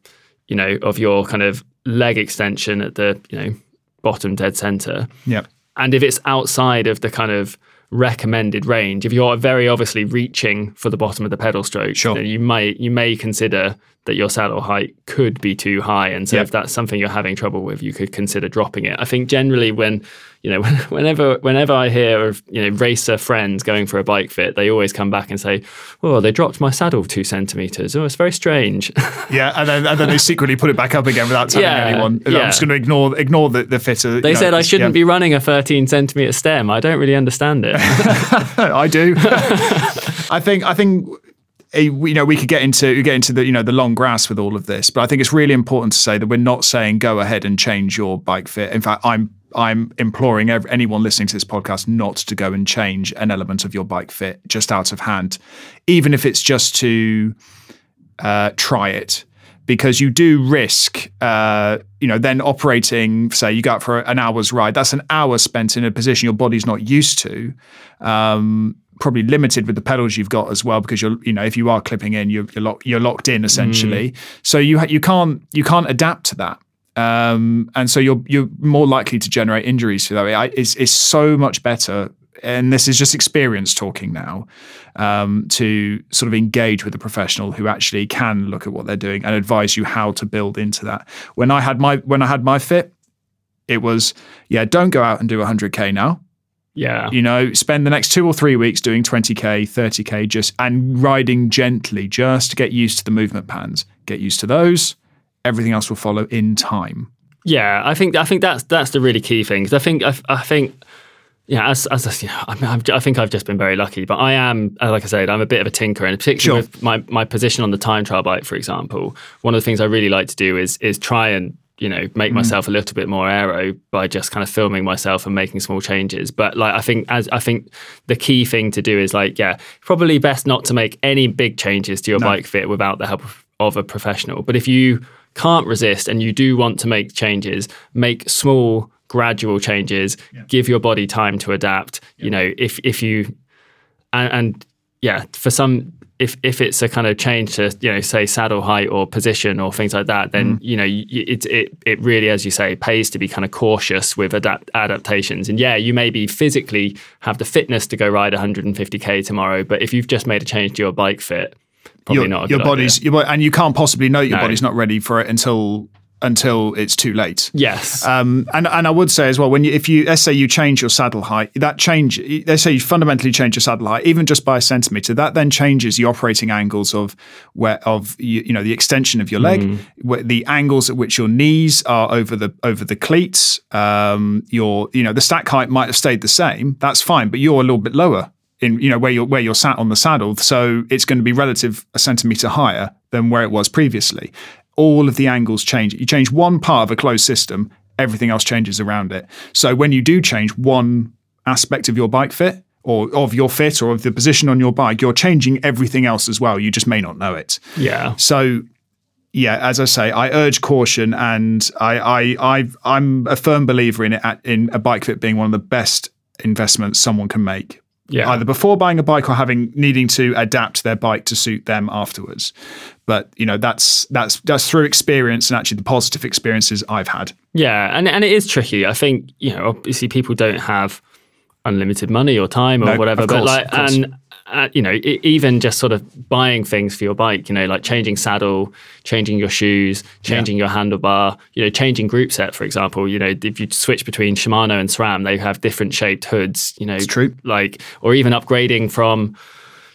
you know, of your kind of leg extension at the, you know, bottom dead center.
Yeah.
And if it's outside of the kind of recommended range, if you're very obviously reaching for the bottom of the pedal stroke,
Sure.
then you might you may consider that your saddle height could be too high. And so
Yeah.
if that's something you're having trouble with, you could consider dropping it. I think generally when you know, whenever whenever I hear of you know racer friends going for a bike fit, they always come back and say, "Oh, they dropped my saddle two centimeters. Oh, it's very strange."
Yeah, and then, and then they secretly put it back up again without telling
Yeah,
anyone. I'm just going to ignore ignore the, the fitter.
they
know,
said I shouldn't
yeah.
be running a 13 centimeter stem. I don't really understand it.
I do. I think I think eh, you know we could get into get into the you know the long grass with all of this, but I think it's really important to say that we're not saying go ahead and change your bike fit. In fact, I'm I'm imploring ev- anyone listening to this podcast not to go and change an element of your bike fit just out of hand, even if it's just to uh, try it because you do risk, uh, you know, then operating. Say you go out for an hour's ride. That's an hour spent in a position your body's not used to. Um, probably limited with the pedals you've got as well because you're, you know, if you are clipping in, you're you're, lock, you're locked in essentially. So you ha- you can't you can't adapt to that. Um, and so you're you're more likely to generate injuries through that. I, it's, it's so much better and this is just experience talking now, um, to sort of engage with a professional who actually can look at what they're doing and advise you how to build into that. When I had my when I had my fit, it was yeah, don't go out and do 100k now.
yeah.
You know, spend the next two or three weeks doing 20k, 30k, just and riding gently, just to get used to the movement patterns. Get used to those. Everything else will follow in time.
Yeah, I think I think that's that's the really key thing. 'Cause I think I, I think yeah, as as you know, I, mean, I've, I think I've just been very lucky. But I am, uh, like I said, I'm a bit of a tinker, and particularly
Sure.
with my my position on the time trial bike, for example, one of the things I really like to do is is try and you know make myself a little bit more aero by just kind of filming myself and making small changes but like i think as i think the key thing to do is like yeah probably best not to make any big changes to your bike fit without the help of, of a professional but if you can't resist and you do want to make changes make small gradual changes give your body time to adapt you know if if you and, and yeah, for some, if if it's a kind of change to you know say saddle height or position or things like that, then mm. you know it it it really, as you say, pays to be kind of cautious with adapt adaptations. And yeah, you maybe physically have the fitness to go ride 150k tomorrow, but if you've just made a change to your bike fit, probably
your,
not
your body's
idea.
your and you can't possibly know your
No.
body's not ready for it until until it's too late.
Yes.
Um, and and I would say as well, when you if you let's say you change your saddle height, that change let's say you fundamentally change your saddle height, even just by a centimeter, that then changes the operating angles of where of you, you know the extension of your leg, where the angles at which your knees are over the over the cleats. Um, your you know the stack height might have stayed the same, that's fine, but you're a little bit lower in you know where you're where you're sat on the saddle, so it's going to be relative a centimeter higher than where it was previously. All of the angles change. You change one part of a closed system, everything else changes around it. So when you do change one aspect of your bike fit or of your fit or of the position on your bike, you're changing everything else as well. You just may not know it.
yeah.
So yeah, as I say, I urge caution, and I, I, I I'm a firm believer in it at, in a bike fit being one of the best investments someone can make.
Yeah.
Either before buying a bike or having needing to adapt their bike to suit them afterwards. But you know that's that's that's through experience and actually the positive experiences I've had.
Yeah, and and it is tricky. I think you know, obviously, people don't have unlimited money or time or
No,
whatever.
of
but like,
course.
and uh, you know, e- even just sort of buying things for your bike. You know, like changing saddle, changing your shoes, changing your handlebar. You know, changing group set, for example. You know, if you switch between Shimano and SRAM, they have different shaped hoods. You know, it's
true.
Like, or even upgrading from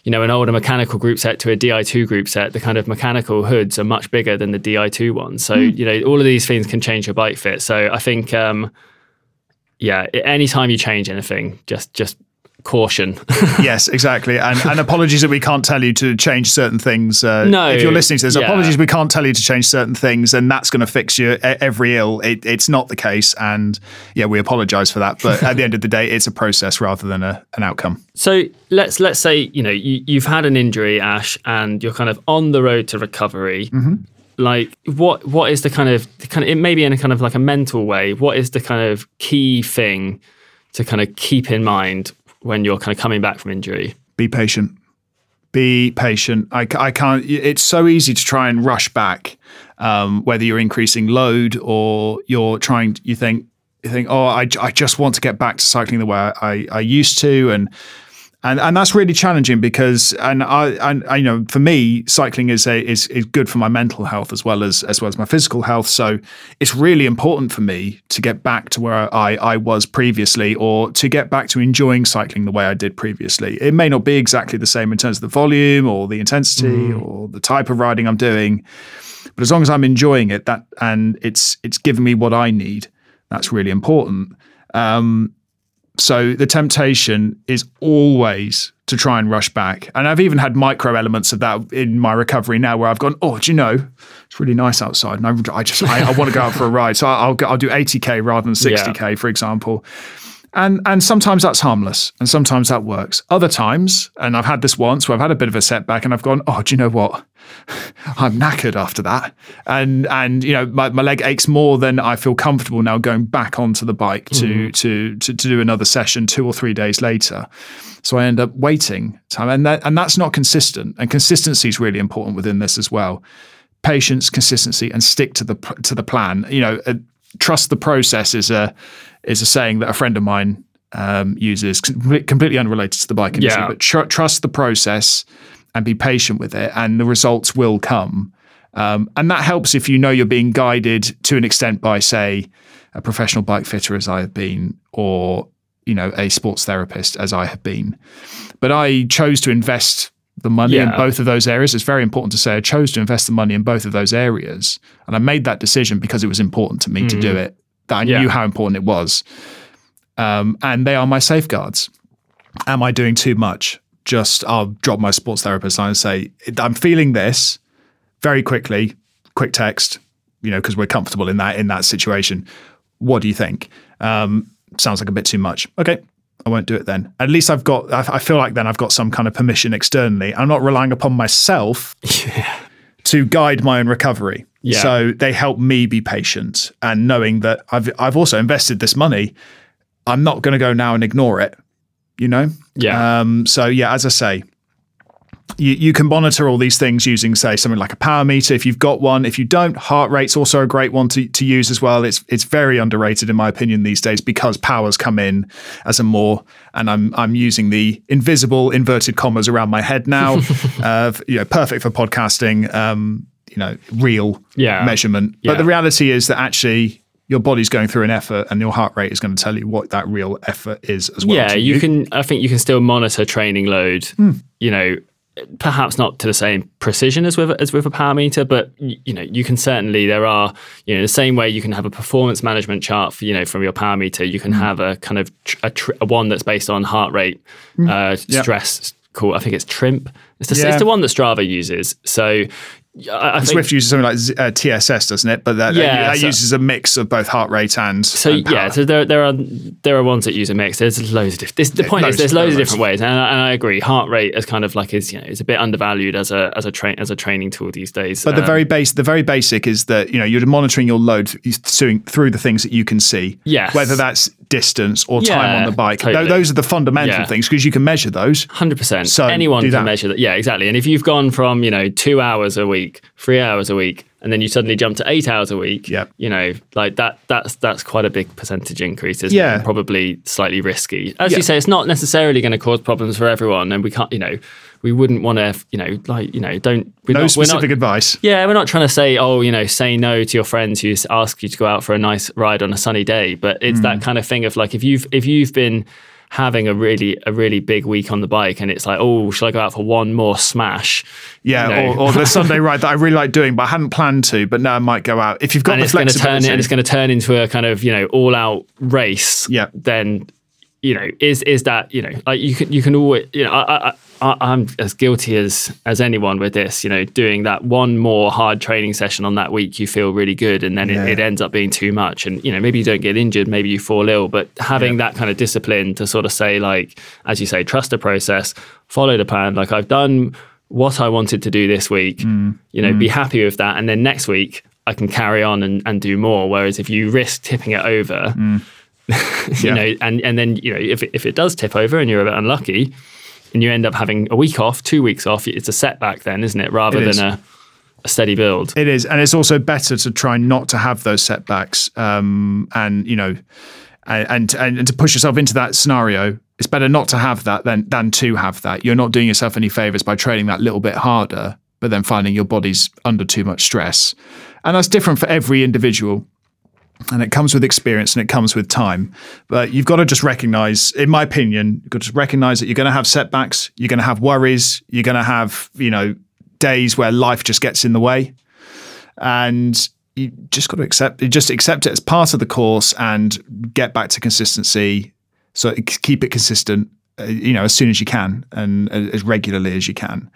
you know, an older mechanical group set to a DI2 group set, the kind of mechanical hoods are much bigger than the DI2 ones. So, you know, all of these things can change your bike fit. So I think, um, yeah, anytime you change anything, just just caution.
yes, exactly. And, and apologies that we can't tell you to change certain things. Uh,
No,
if you're listening to this,
yeah.
apologies we can't tell you to change certain things, and that's going to fix your e- every ill. It, it's not the case, and yeah, we apologise for that. But at the end of the day, it's a process rather than a, an outcome.
So let's let's say you know you, you've had an injury, Ash, and you're kind of on the road to recovery. Like what what is the kind of the kind of it may be in a kind of like a mental way. What is the kind of key thing to kind of keep in mind when you're kind of coming back from injury?
Be patient. Be patient. I, I can't. It's so easy to try and rush back, um, whether you're increasing load or you're trying. You think you think, oh, I, I just want to get back to cycling the way I, I used to, and and and that's really challenging because and I and I, you know for me cycling is a is is good for my mental health as well as as well as my physical health. So it's really important for me to get back to where I I was previously or to get back to enjoying cycling the way I did previously. It may not be exactly the same in terms of the volume or the intensity or the type of riding I'm doing but as long as I'm enjoying it that and it's it's giving me what I need that's really important. Um so the temptation is always to try and rush back. And I've even had micro elements of that in my recovery now where I've gone, oh, do you know, it's really nice outside. And I, I just, I, I want to go out for a ride. So I'll, I'll do 80K rather than 60K, for example. And, and sometimes that's harmless and sometimes that works. Other times, and I've had this once where I've had a bit of a setback and I've gone, oh, do you know what? I'm knackered after that. And and you know, my, my leg aches more than I feel comfortable now going back onto the bike to, to to to do another session two or three days later. So I end up waiting time. And that and that's not consistent. And consistency is really important within this as well. Patience, consistency, and stick to the to the plan. You know, uh, trust the process is a is a saying that a friend of mine um, uses, completely unrelated to the bike industry.
Yeah.
But tr- trust the process and be patient with it, and the results will come. Um, and that helps if you know you're being guided to an extent by, say, a professional bike fitter as I have been, or you know, a sports therapist as I have been. But I chose to invest the money in both of those areas. It's very important to say I chose to invest the money in both of those areas, and I made that decision because it was important to me to do it. That I
Yeah.
knew how important it was, um, and they are my safeguards. Am I doing too much? Just I'll drop my sports therapist and say I'm feeling this very quickly. Quick text. you know, because we're comfortable in that in that situation. What do you think? Um, sounds like a bit too much. Okay, I won't do it then. At least I've got. I, feel like then I've got some kind of permission externally. I'm not relying upon myself to guide my own recovery.
Yeah.
So they help me be patient and knowing that I've I've also invested this money. I'm not going to go now and ignore it. You know.
Yeah.
Um, so yeah, as I say, you, you can monitor all these things using, say, something like a power meter if you've got one. If you don't, heart rate's also a great one to, to use as well. It's it's very underrated in my opinion these days because powers come in as a more, and I'm I'm using the invisible inverted commas around my head now. uh, you know, perfect for podcasting. Um, you know, real
Yeah.
measurement.
Yeah.
But the reality is that actually your body's going through an effort, and your heart rate is going to tell you what that real effort is as well.
yeah,
to
you can. I think you can still monitor training load.
Hmm.
You know, perhaps not to the same precision as with as with a power meter, but you know, you can certainly. There are you know the same way you can have a performance management chart. For, you know, from your power meter, you can have a kind of tr- a, tr- a one that's based on heart rate, uh,
Hmm. Yeah.
stress. Called I think it's Trimp. It's the,
Yeah.
it's the one that Strava uses. So. I, I think,
Zwift uses something like uh, TSS, doesn't it? But that,
Yeah,
that
so-
uses a mix of both heart rate and
So
and
yeah, so there there are there are ones that use a mix. There's loads of different. This, the
Yeah,
point
loads,
is, there's
there are
loads of different ways, and I, and I agree. Heart rate is kind of like is you know is a bit undervalued as a as a train as a training tool these days.
But the
Um,
very base, the very basic is that you know you're monitoring your load through, through the things that you can see.
Yes.
Whether that's distance or time on the bike,
totally.
those are the fundamental
Yeah.
things because you can measure those.
Hundred percent.
So,
anyone can measure that. Yeah, exactly. And if you've gone from you know two hours a week, three hours a week, and then you suddenly jump to eight hours a week,
Yeah.
you know, like that that's that's quite a big percentage increase. Isn't
Yeah.
it? And probably slightly risky. As
Yeah.
you say, it's not necessarily going to cause problems for everyone, and we can't, you know, we wouldn't want to, you know, like you know, don't. We're
No
not, we're
specific
not,
advice.
Yeah, we're not trying to say, oh, you know, say no to your friends who ask you to go out for a nice ride on a sunny day. But it's
Mm.
that kind of thing of like if you've if you've been having a really a really big week on the bike and it's like, oh, should I go out for one more smash?
Yeah, or, or the Sunday ride that I really like doing, but I hadn't planned to. But now I might go out if you've got
and
the
it's going to turn
flexibility.
and it's going to turn into a kind of you know all out race.
Yeah.
Then you know is is that you know like you can you can always you know I, I, I I'm as guilty as as anyone with this. You know, doing that one more hard training session on that week, you feel really good, and then
Yeah.
it, it ends up being too much. And you know, maybe you don't get injured, maybe you fall ill, but having that kind of discipline to sort of say like, as you say, trust the process, follow the plan. Like I've done what I wanted to do this week.
Mm.
You know, be happy with that, and then next week. I can carry on and, and do more. Whereas if you risk tipping it over, you.
Yeah.
know, and, and then you know if it, if it does tip over and you're a bit unlucky, and you end up having a week off, two weeks off, it's a setback then, isn't it? Rather
It is.
than a, a steady build.
It is, and it's also better to try not to have those setbacks, um, and you know, and, and and to push yourself into that scenario. It's better not to have that than than to have that. You're not doing yourself any favors by training that little bit harder, but then finding your body's under too much stress, and that's different for every individual. And it comes with experience and it comes with time. But you've got to just recognize, in my opinion, you've got to recognize that you're going to have setbacks, you're going to have worries, you're going to have, you know, days where life just gets in the way. And you just got to accept just accept it as part of the course and get back to consistency. So keep it consistent uh, you know as soon as you can and uh, as regularly as you can.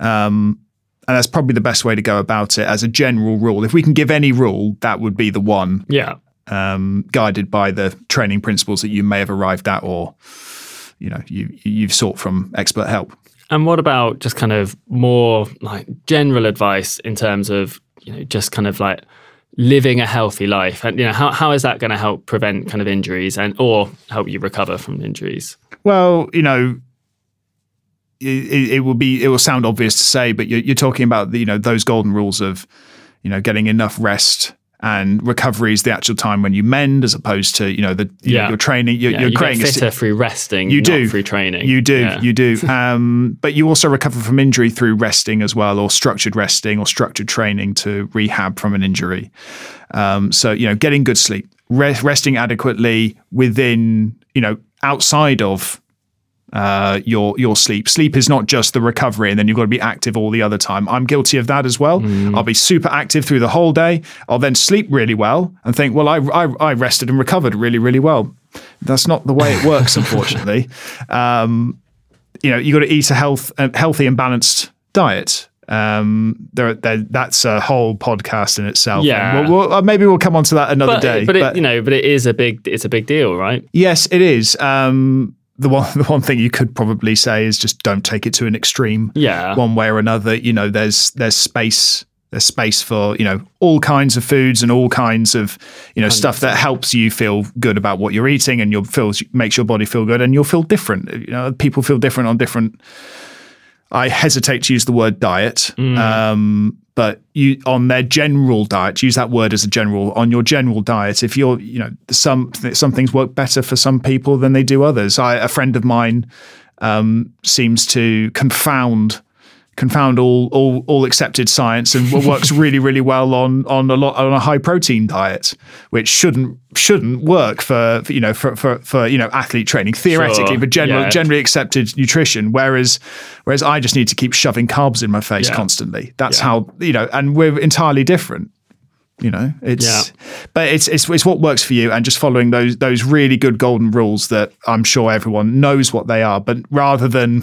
Um, and that's probably the best way to go about it as a general rule if we can give any rule that would be the one
Yeah.
um, guided by the training principles that you may have arrived at or you know you you've sought from expert help
And what about just kind of more like general advice in terms of, you know, just kind of like living a healthy life? And, you know, how, how is that going to help prevent kind of injuries and or help you recover from injuries?
Well, you know, it, it will be it will sound obvious to say, but you're, you're talking about the, you know those golden rules of you know getting enough rest and recovery is the actual time when you mend, as opposed to you know the you
Yeah.
you're training you're,
Yeah,
you're
you
creating
get
a
fitter through resting,
you
not
do
through training.
You do,
Yeah.
you do. Um, but you also recover from injury through resting as well, or structured resting, or structured training to rehab from an injury. Um, so you know, getting good sleep, re- resting adequately within, you know, outside of uh, your your sleep. Sleep is not just the recovery, and then you've got to be active all the other time. I'm guilty of that as well. I'll be super active through the whole day. I'll then sleep really well and think, well, I I, I rested and recovered really really well. That's not the way it works, unfortunately. Um, you know, you got to eat a health a healthy and balanced diet. Um, there, there, that's a whole podcast in itself.
Yeah.
We'll, we'll, uh, maybe we'll come on to that another
but,
day.
but, it, you know, but it is a big it's a big deal, right?
yes, it is. Um, the one, the one thing you could probably say is just don't take it to an extreme.
Yeah.
one way or another. You know, there's there's space there's space for you know all kinds of foods and all kinds of you know stuff that helps you feel good about what you're eating and your feels makes your body feel good and you'll feel different. You know, people feel different on different. I hesitate to use the word diet, um, but you on their general diet, use that word as a general on your general diet. If you're, you know, some some things work better for some people than they do others. I, a friend of mine um, seems to confound confound all all all accepted science and what works really really well on on a lot on a high protein diet which shouldn't shouldn't work for, for you know for, for for you know athlete training theoretically
Sure,
but general
yeah.
generally accepted nutrition whereas whereas I just need to keep shoving carbs in my face
Yeah.
constantly that's
Yeah.
how you know and we're entirely different you know it's
Yeah.
but it's, it's it's what works for you and just following those those really good golden rules that I'm sure everyone knows what they are but rather than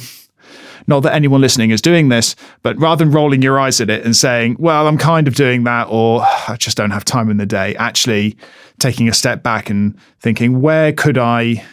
not that anyone listening is doing this, but rather than rolling your eyes at it and saying, well, I'm kind of doing that, or I just don't have time in the day, actually taking a step back and thinking, where could I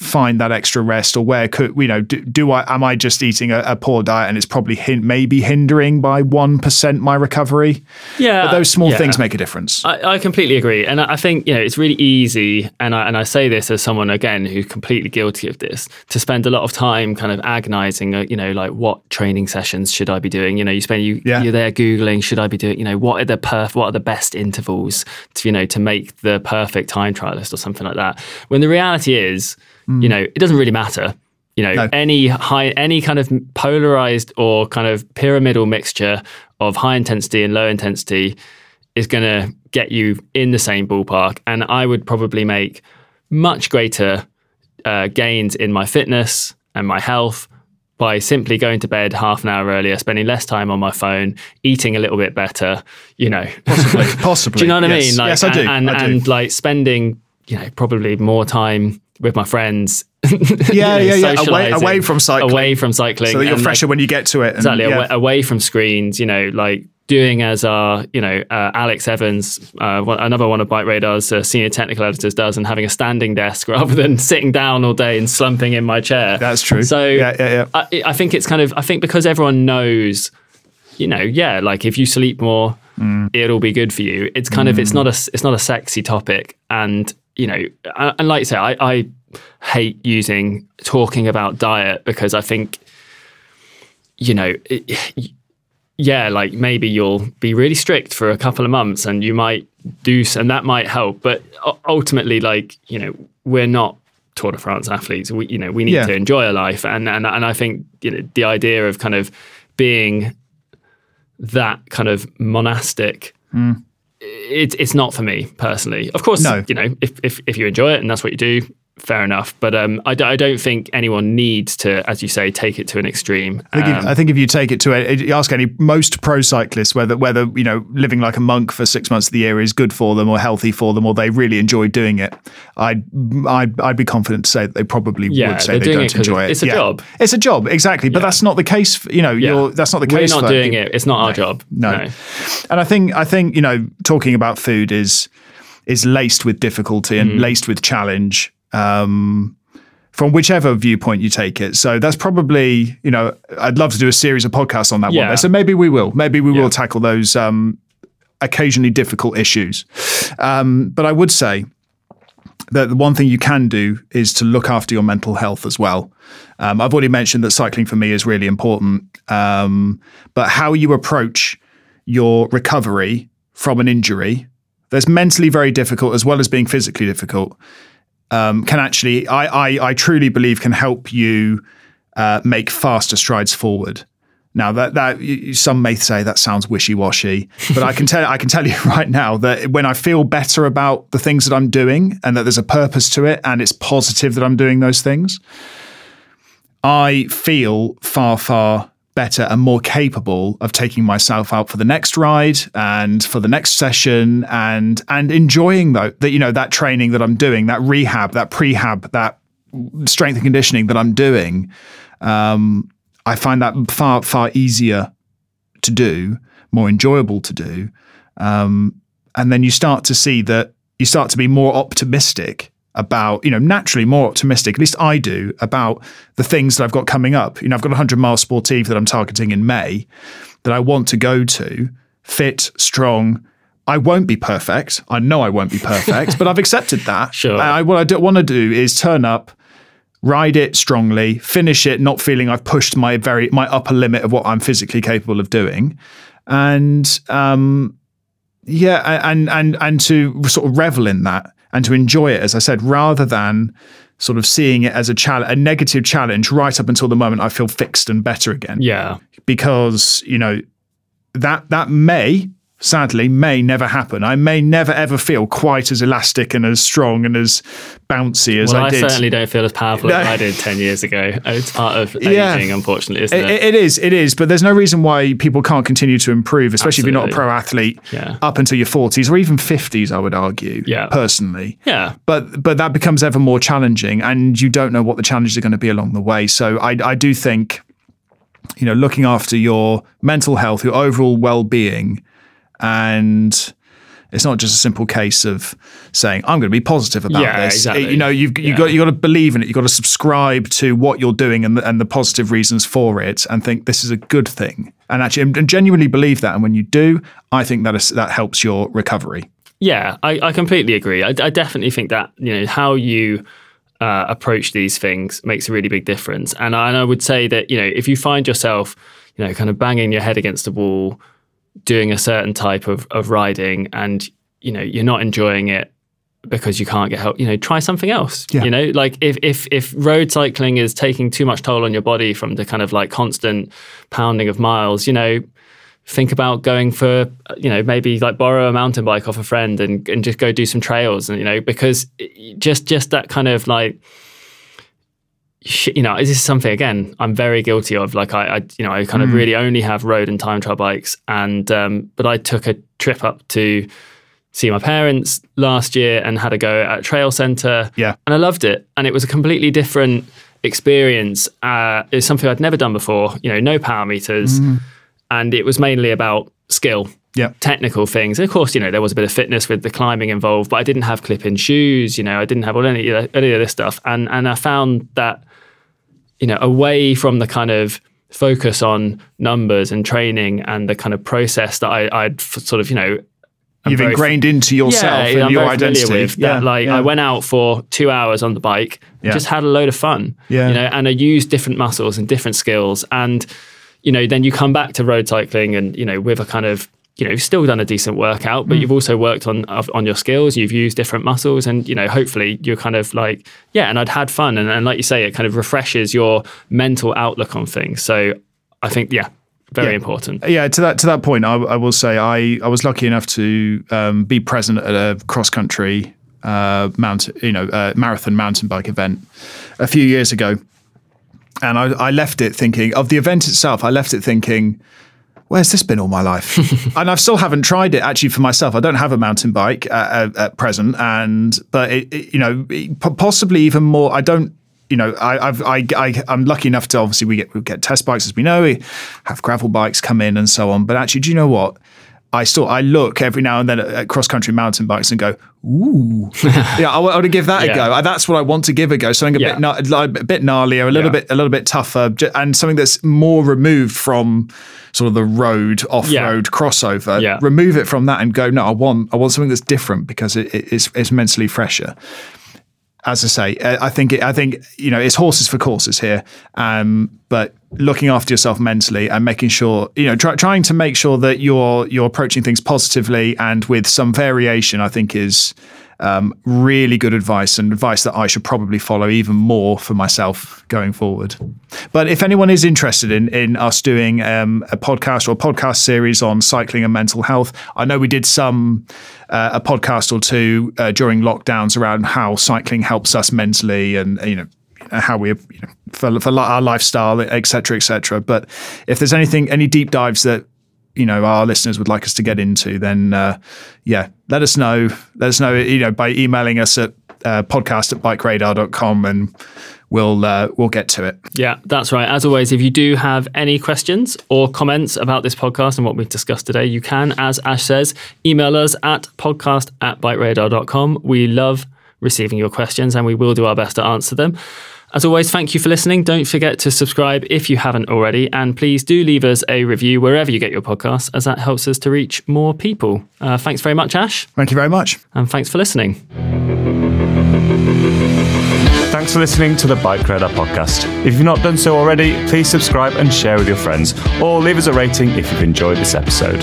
find that extra rest or where could you know do, do i am i just eating a, a poor diet and it's probably hin- maybe hindering by 1% my recovery
Yeah,
but those small
yeah.
things make a difference
I, I completely agree, and I think you know it's really easy, and I and I say this as someone again who's completely guilty of this, to spend a lot of time kind of agonising, uh, you know, like what training sessions should I be doing? You know, you spend you
Yeah.
you're there googling, should I be doing? You know, what are the perf, what are the best intervals to you know to make the perfect time trialist or something like that? When the reality is, you know, it doesn't really matter. You know,
No.
any high, any kind of polarized or kind of pyramidal mixture of high intensity and low intensity is going to get you in the same ballpark. And I would probably make much greater uh, gains in my fitness and my health by simply going to bed half an hour earlier, spending less time on my phone, eating a little bit better, you know.
possibly possibly
do you know what I
Yes.
mean?
yes i do
And,
I do.
and like spending, you know, probably more time with my friends.
yeah
you know,
yeah yeah away, away from cycling
Away from cycling.
so that you're
and, like,
fresher when you get to it and,
exactly
yeah.
away, away from screens you know like doing as our you know uh, alex evans uh, one, another one of bike radar's uh, senior technical editors does and having a standing desk rather than sitting down all day and slumping in my chair
That's true.
so
Yeah, yeah, yeah.
I, I think it's kind of i think because everyone knows you know yeah like if you sleep more
Mm.
it'll be good for you it's kind of it's not a it's not a sexy topic and you know and like you say i i hate using talking about diet because i think you know, it, yeah, like maybe you'll be really strict for a couple of months and you might do, and that might help. But ultimately, like, you know, we're not Tour de France athletes. We, you know, we need
Yeah.
to enjoy our life. And, and, and I think, you know, the idea of kind of being that kind of monastic. It, it's it's not for me personally. Of course,
No.
you know, if, if, if you enjoy it and that's what you do, fair enough. But um, I, d- I don't think anyone needs to, as you say, take it to an extreme.
I think,
Um,
if, I think if you take it to a, you ask any most pro cyclists whether whether you know living like a monk for six months of the year is good for them or healthy for them or they really enjoy doing it, I'd I'd, I'd be confident to say that they probably
Yeah,
would say they don't
it
enjoy it.
it's a
Yeah.
job.
It's a job, exactly. But
Yeah.
that's not the case. For, you know,
Yeah.
you're that's not the case.
We're
not
doing it. It's not our job.
No. And I think I think you know talking about food is is laced with difficulty and
Mm.
laced with challenge. Um, from whichever viewpoint you take it. So that's probably, you know, I'd love to do a series of podcasts on that
Yeah.
one. day. So maybe we will. Maybe we
Yeah.
will tackle those um, occasionally difficult issues. Um, but I would say that the one thing you can do is to look after your mental health as well. Um, I've already mentioned that cycling for me is really important, um, but how you approach your recovery from an injury that's mentally very difficult as well as being physically difficult um, can actually, I, I, I truly believe, can help you uh, make faster strides forward. Now that that some may say that sounds wishy washy, but I can tell I can tell you right now that when I feel better about the things that I'm doing and that there's a purpose to it and it's positive that I'm doing those things, I feel far far better and more capable of taking myself out for the next ride and for the next session and and enjoying though that you know that training that I'm doing, that rehab, that prehab, that strength and conditioning that I'm doing. Um, I find that far far easier to do, more enjoyable to do, um, and then you start to see that you start to be more optimistic about, you know, naturally more optimistic, at least I do, about the things that I've got coming up. You know, I've got a 100 mile sportive that I'm targeting in May that I want to go to, fit, strong. I won't be perfect. I know I won't be perfect, but I've accepted that.
Sure.
I, what I do, want to do is turn up, ride it strongly, finish it, not feeling I've pushed my very my upper limit of what I'm physically capable of doing, and um, yeah, and and and to sort of revel in that and to enjoy it, as I said, rather than sort of seeing it as a challenge, a negative challenge, right up until the moment I feel fixed and better again.
Yeah.
because you know that that may sadly may never happen. I may never ever feel quite as elastic and as strong and as bouncy as
Well,
I
I,
did.
certainly don't feel as powerful
No.
as I did 10 years ago. It's part of
Yeah.
aging, unfortunately, isn't
It-
it?
it is, it is, but there's no reason why people can't continue to improve, especially if you're not a pro athlete
Yeah.
up until your 40s or even 50s. I would argue,
Yeah.
personally.
yeah.
but but that becomes ever more challenging and you don't know what the challenges are going to be along the way so i i do think you know looking after your mental health your overall well-being and it's not just a simple case of saying I'm going to be positive about
Yeah,
this.
exactly.
You know, you've you
Yeah.
got you got to believe in it. You've got to subscribe to what you're doing and the, and the positive reasons for it, and think this is a good thing. And actually, and genuinely believe that. And when you do, I think that is, that helps your recovery.
Yeah, I, I completely agree. I, I definitely think that you know how you uh, approach these things makes a really big difference. And I, and I would say that you know if you find yourself you know kind of banging your head against the wall, doing a certain type of of riding, and you know you're not enjoying it because you can't get help, you know, try something else.
Yeah.
You know, like if if if road cycling is taking too much toll on your body from the kind of like constant pounding of miles, you know, think about going for you know maybe like borrow a mountain bike off a friend and, and just go do some trails and you know because just just that kind of like you know this is something again i'm very guilty of. Like i, I you know i kind of really only have road and time trial bikes and um but i took a trip up to see my parents last year and had a go at a trail center
Yeah.
and i loved it and it was a completely different experience. Uh it's something i'd never done before you know no power meters. And it was mainly about skill
Yeah.
technical things. And of course you know there was a bit of fitness with the climbing involved but i didn't have clip-in shoes you know i didn't have all any, any of this stuff. And and i found that you know away from the kind of focus on numbers and training and the kind of process that I, i'd f- sort of you know I'm
You've ingrained into yourself
yeah,
and
I'm
your identity.
With that, like I went out for two hours on the bike,
Yeah.
just had a load of fun.
Yeah.
You know, and I used different muscles and different skills. And, you know, then you come back to road cycling and, you know, with a kind of, you know, you've still done a decent workout,
Mm.
but you've also worked on on your skills, you've used different muscles and, you know, hopefully you're kind of like, yeah, and I'd had fun. And, and like you say, it kind of refreshes your mental outlook on things. So I think, yeah, very
Yeah.
important.
Yeah, to that to that point, I, I will say I, I was lucky enough to um, be present at a cross country uh, mountain, you know, uh, marathon mountain bike event a few years ago, and I, I left it thinking of the event itself. I left it thinking, where's this been all my life? and I still haven't tried it actually for myself. I don't have a mountain bike at, at, at present, and but it, it- you know, it- possibly even more. I don't. You know, I, I've, I, I, I'm lucky enough to obviously we get we get test bikes as we know, we have gravel bikes come in and so on. But actually, do you know what? I still I look every now and then at, cross country mountain bikes and go, ooh, yeah, I, want to give that
Yeah.
a go. Uh, that's what I want to give a go. Something a
Yeah.
bit a bit gnarlier, a little
Yeah.
bit a little bit tougher, and something that's more removed from sort of the road off road crossover.
Yeah.
Remove it from that and go. No, I want I want something that's different because it- it's it's mentally fresher. As I say, I think I think you know it's horses for courses here, um, but looking after yourself mentally and making sure you know try, trying to make sure that you're you're approaching things positively and with some variation, I think is um, really good advice and advice that I should probably follow even more for myself going forward. But if anyone is interested in in us doing um, a podcast or a podcast series on cycling and mental health, I know we did some uh, a podcast or two uh, during lockdowns around how cycling helps us mentally and you know how we you know for, for our lifestyle etc etc but if there's anything any deep dives that you know our listeners would like us to get into then uh, yeah let us know let us know you know by emailing us at uh, podcast at bikeradar.com and we'll uh, we'll get to it.
Yeah, that's right. As always, if you do have any questions or comments about this podcast and what we've discussed today, you can, as Ash says, email us at podcast at bikeradar.com. We love receiving your questions and we will do our best to answer them. As always, thank you for listening. Don't forget to subscribe if you haven't already. And please do leave us a review wherever you get your podcasts, as that helps us to reach more people. Uh, thanks very much, Ash.
Thank you very much.
And thanks for listening.
Thanks for listening to the Bike Radar podcast. If you've not done so already, please subscribe and share with your friends, or leave us a rating if you've enjoyed this episode.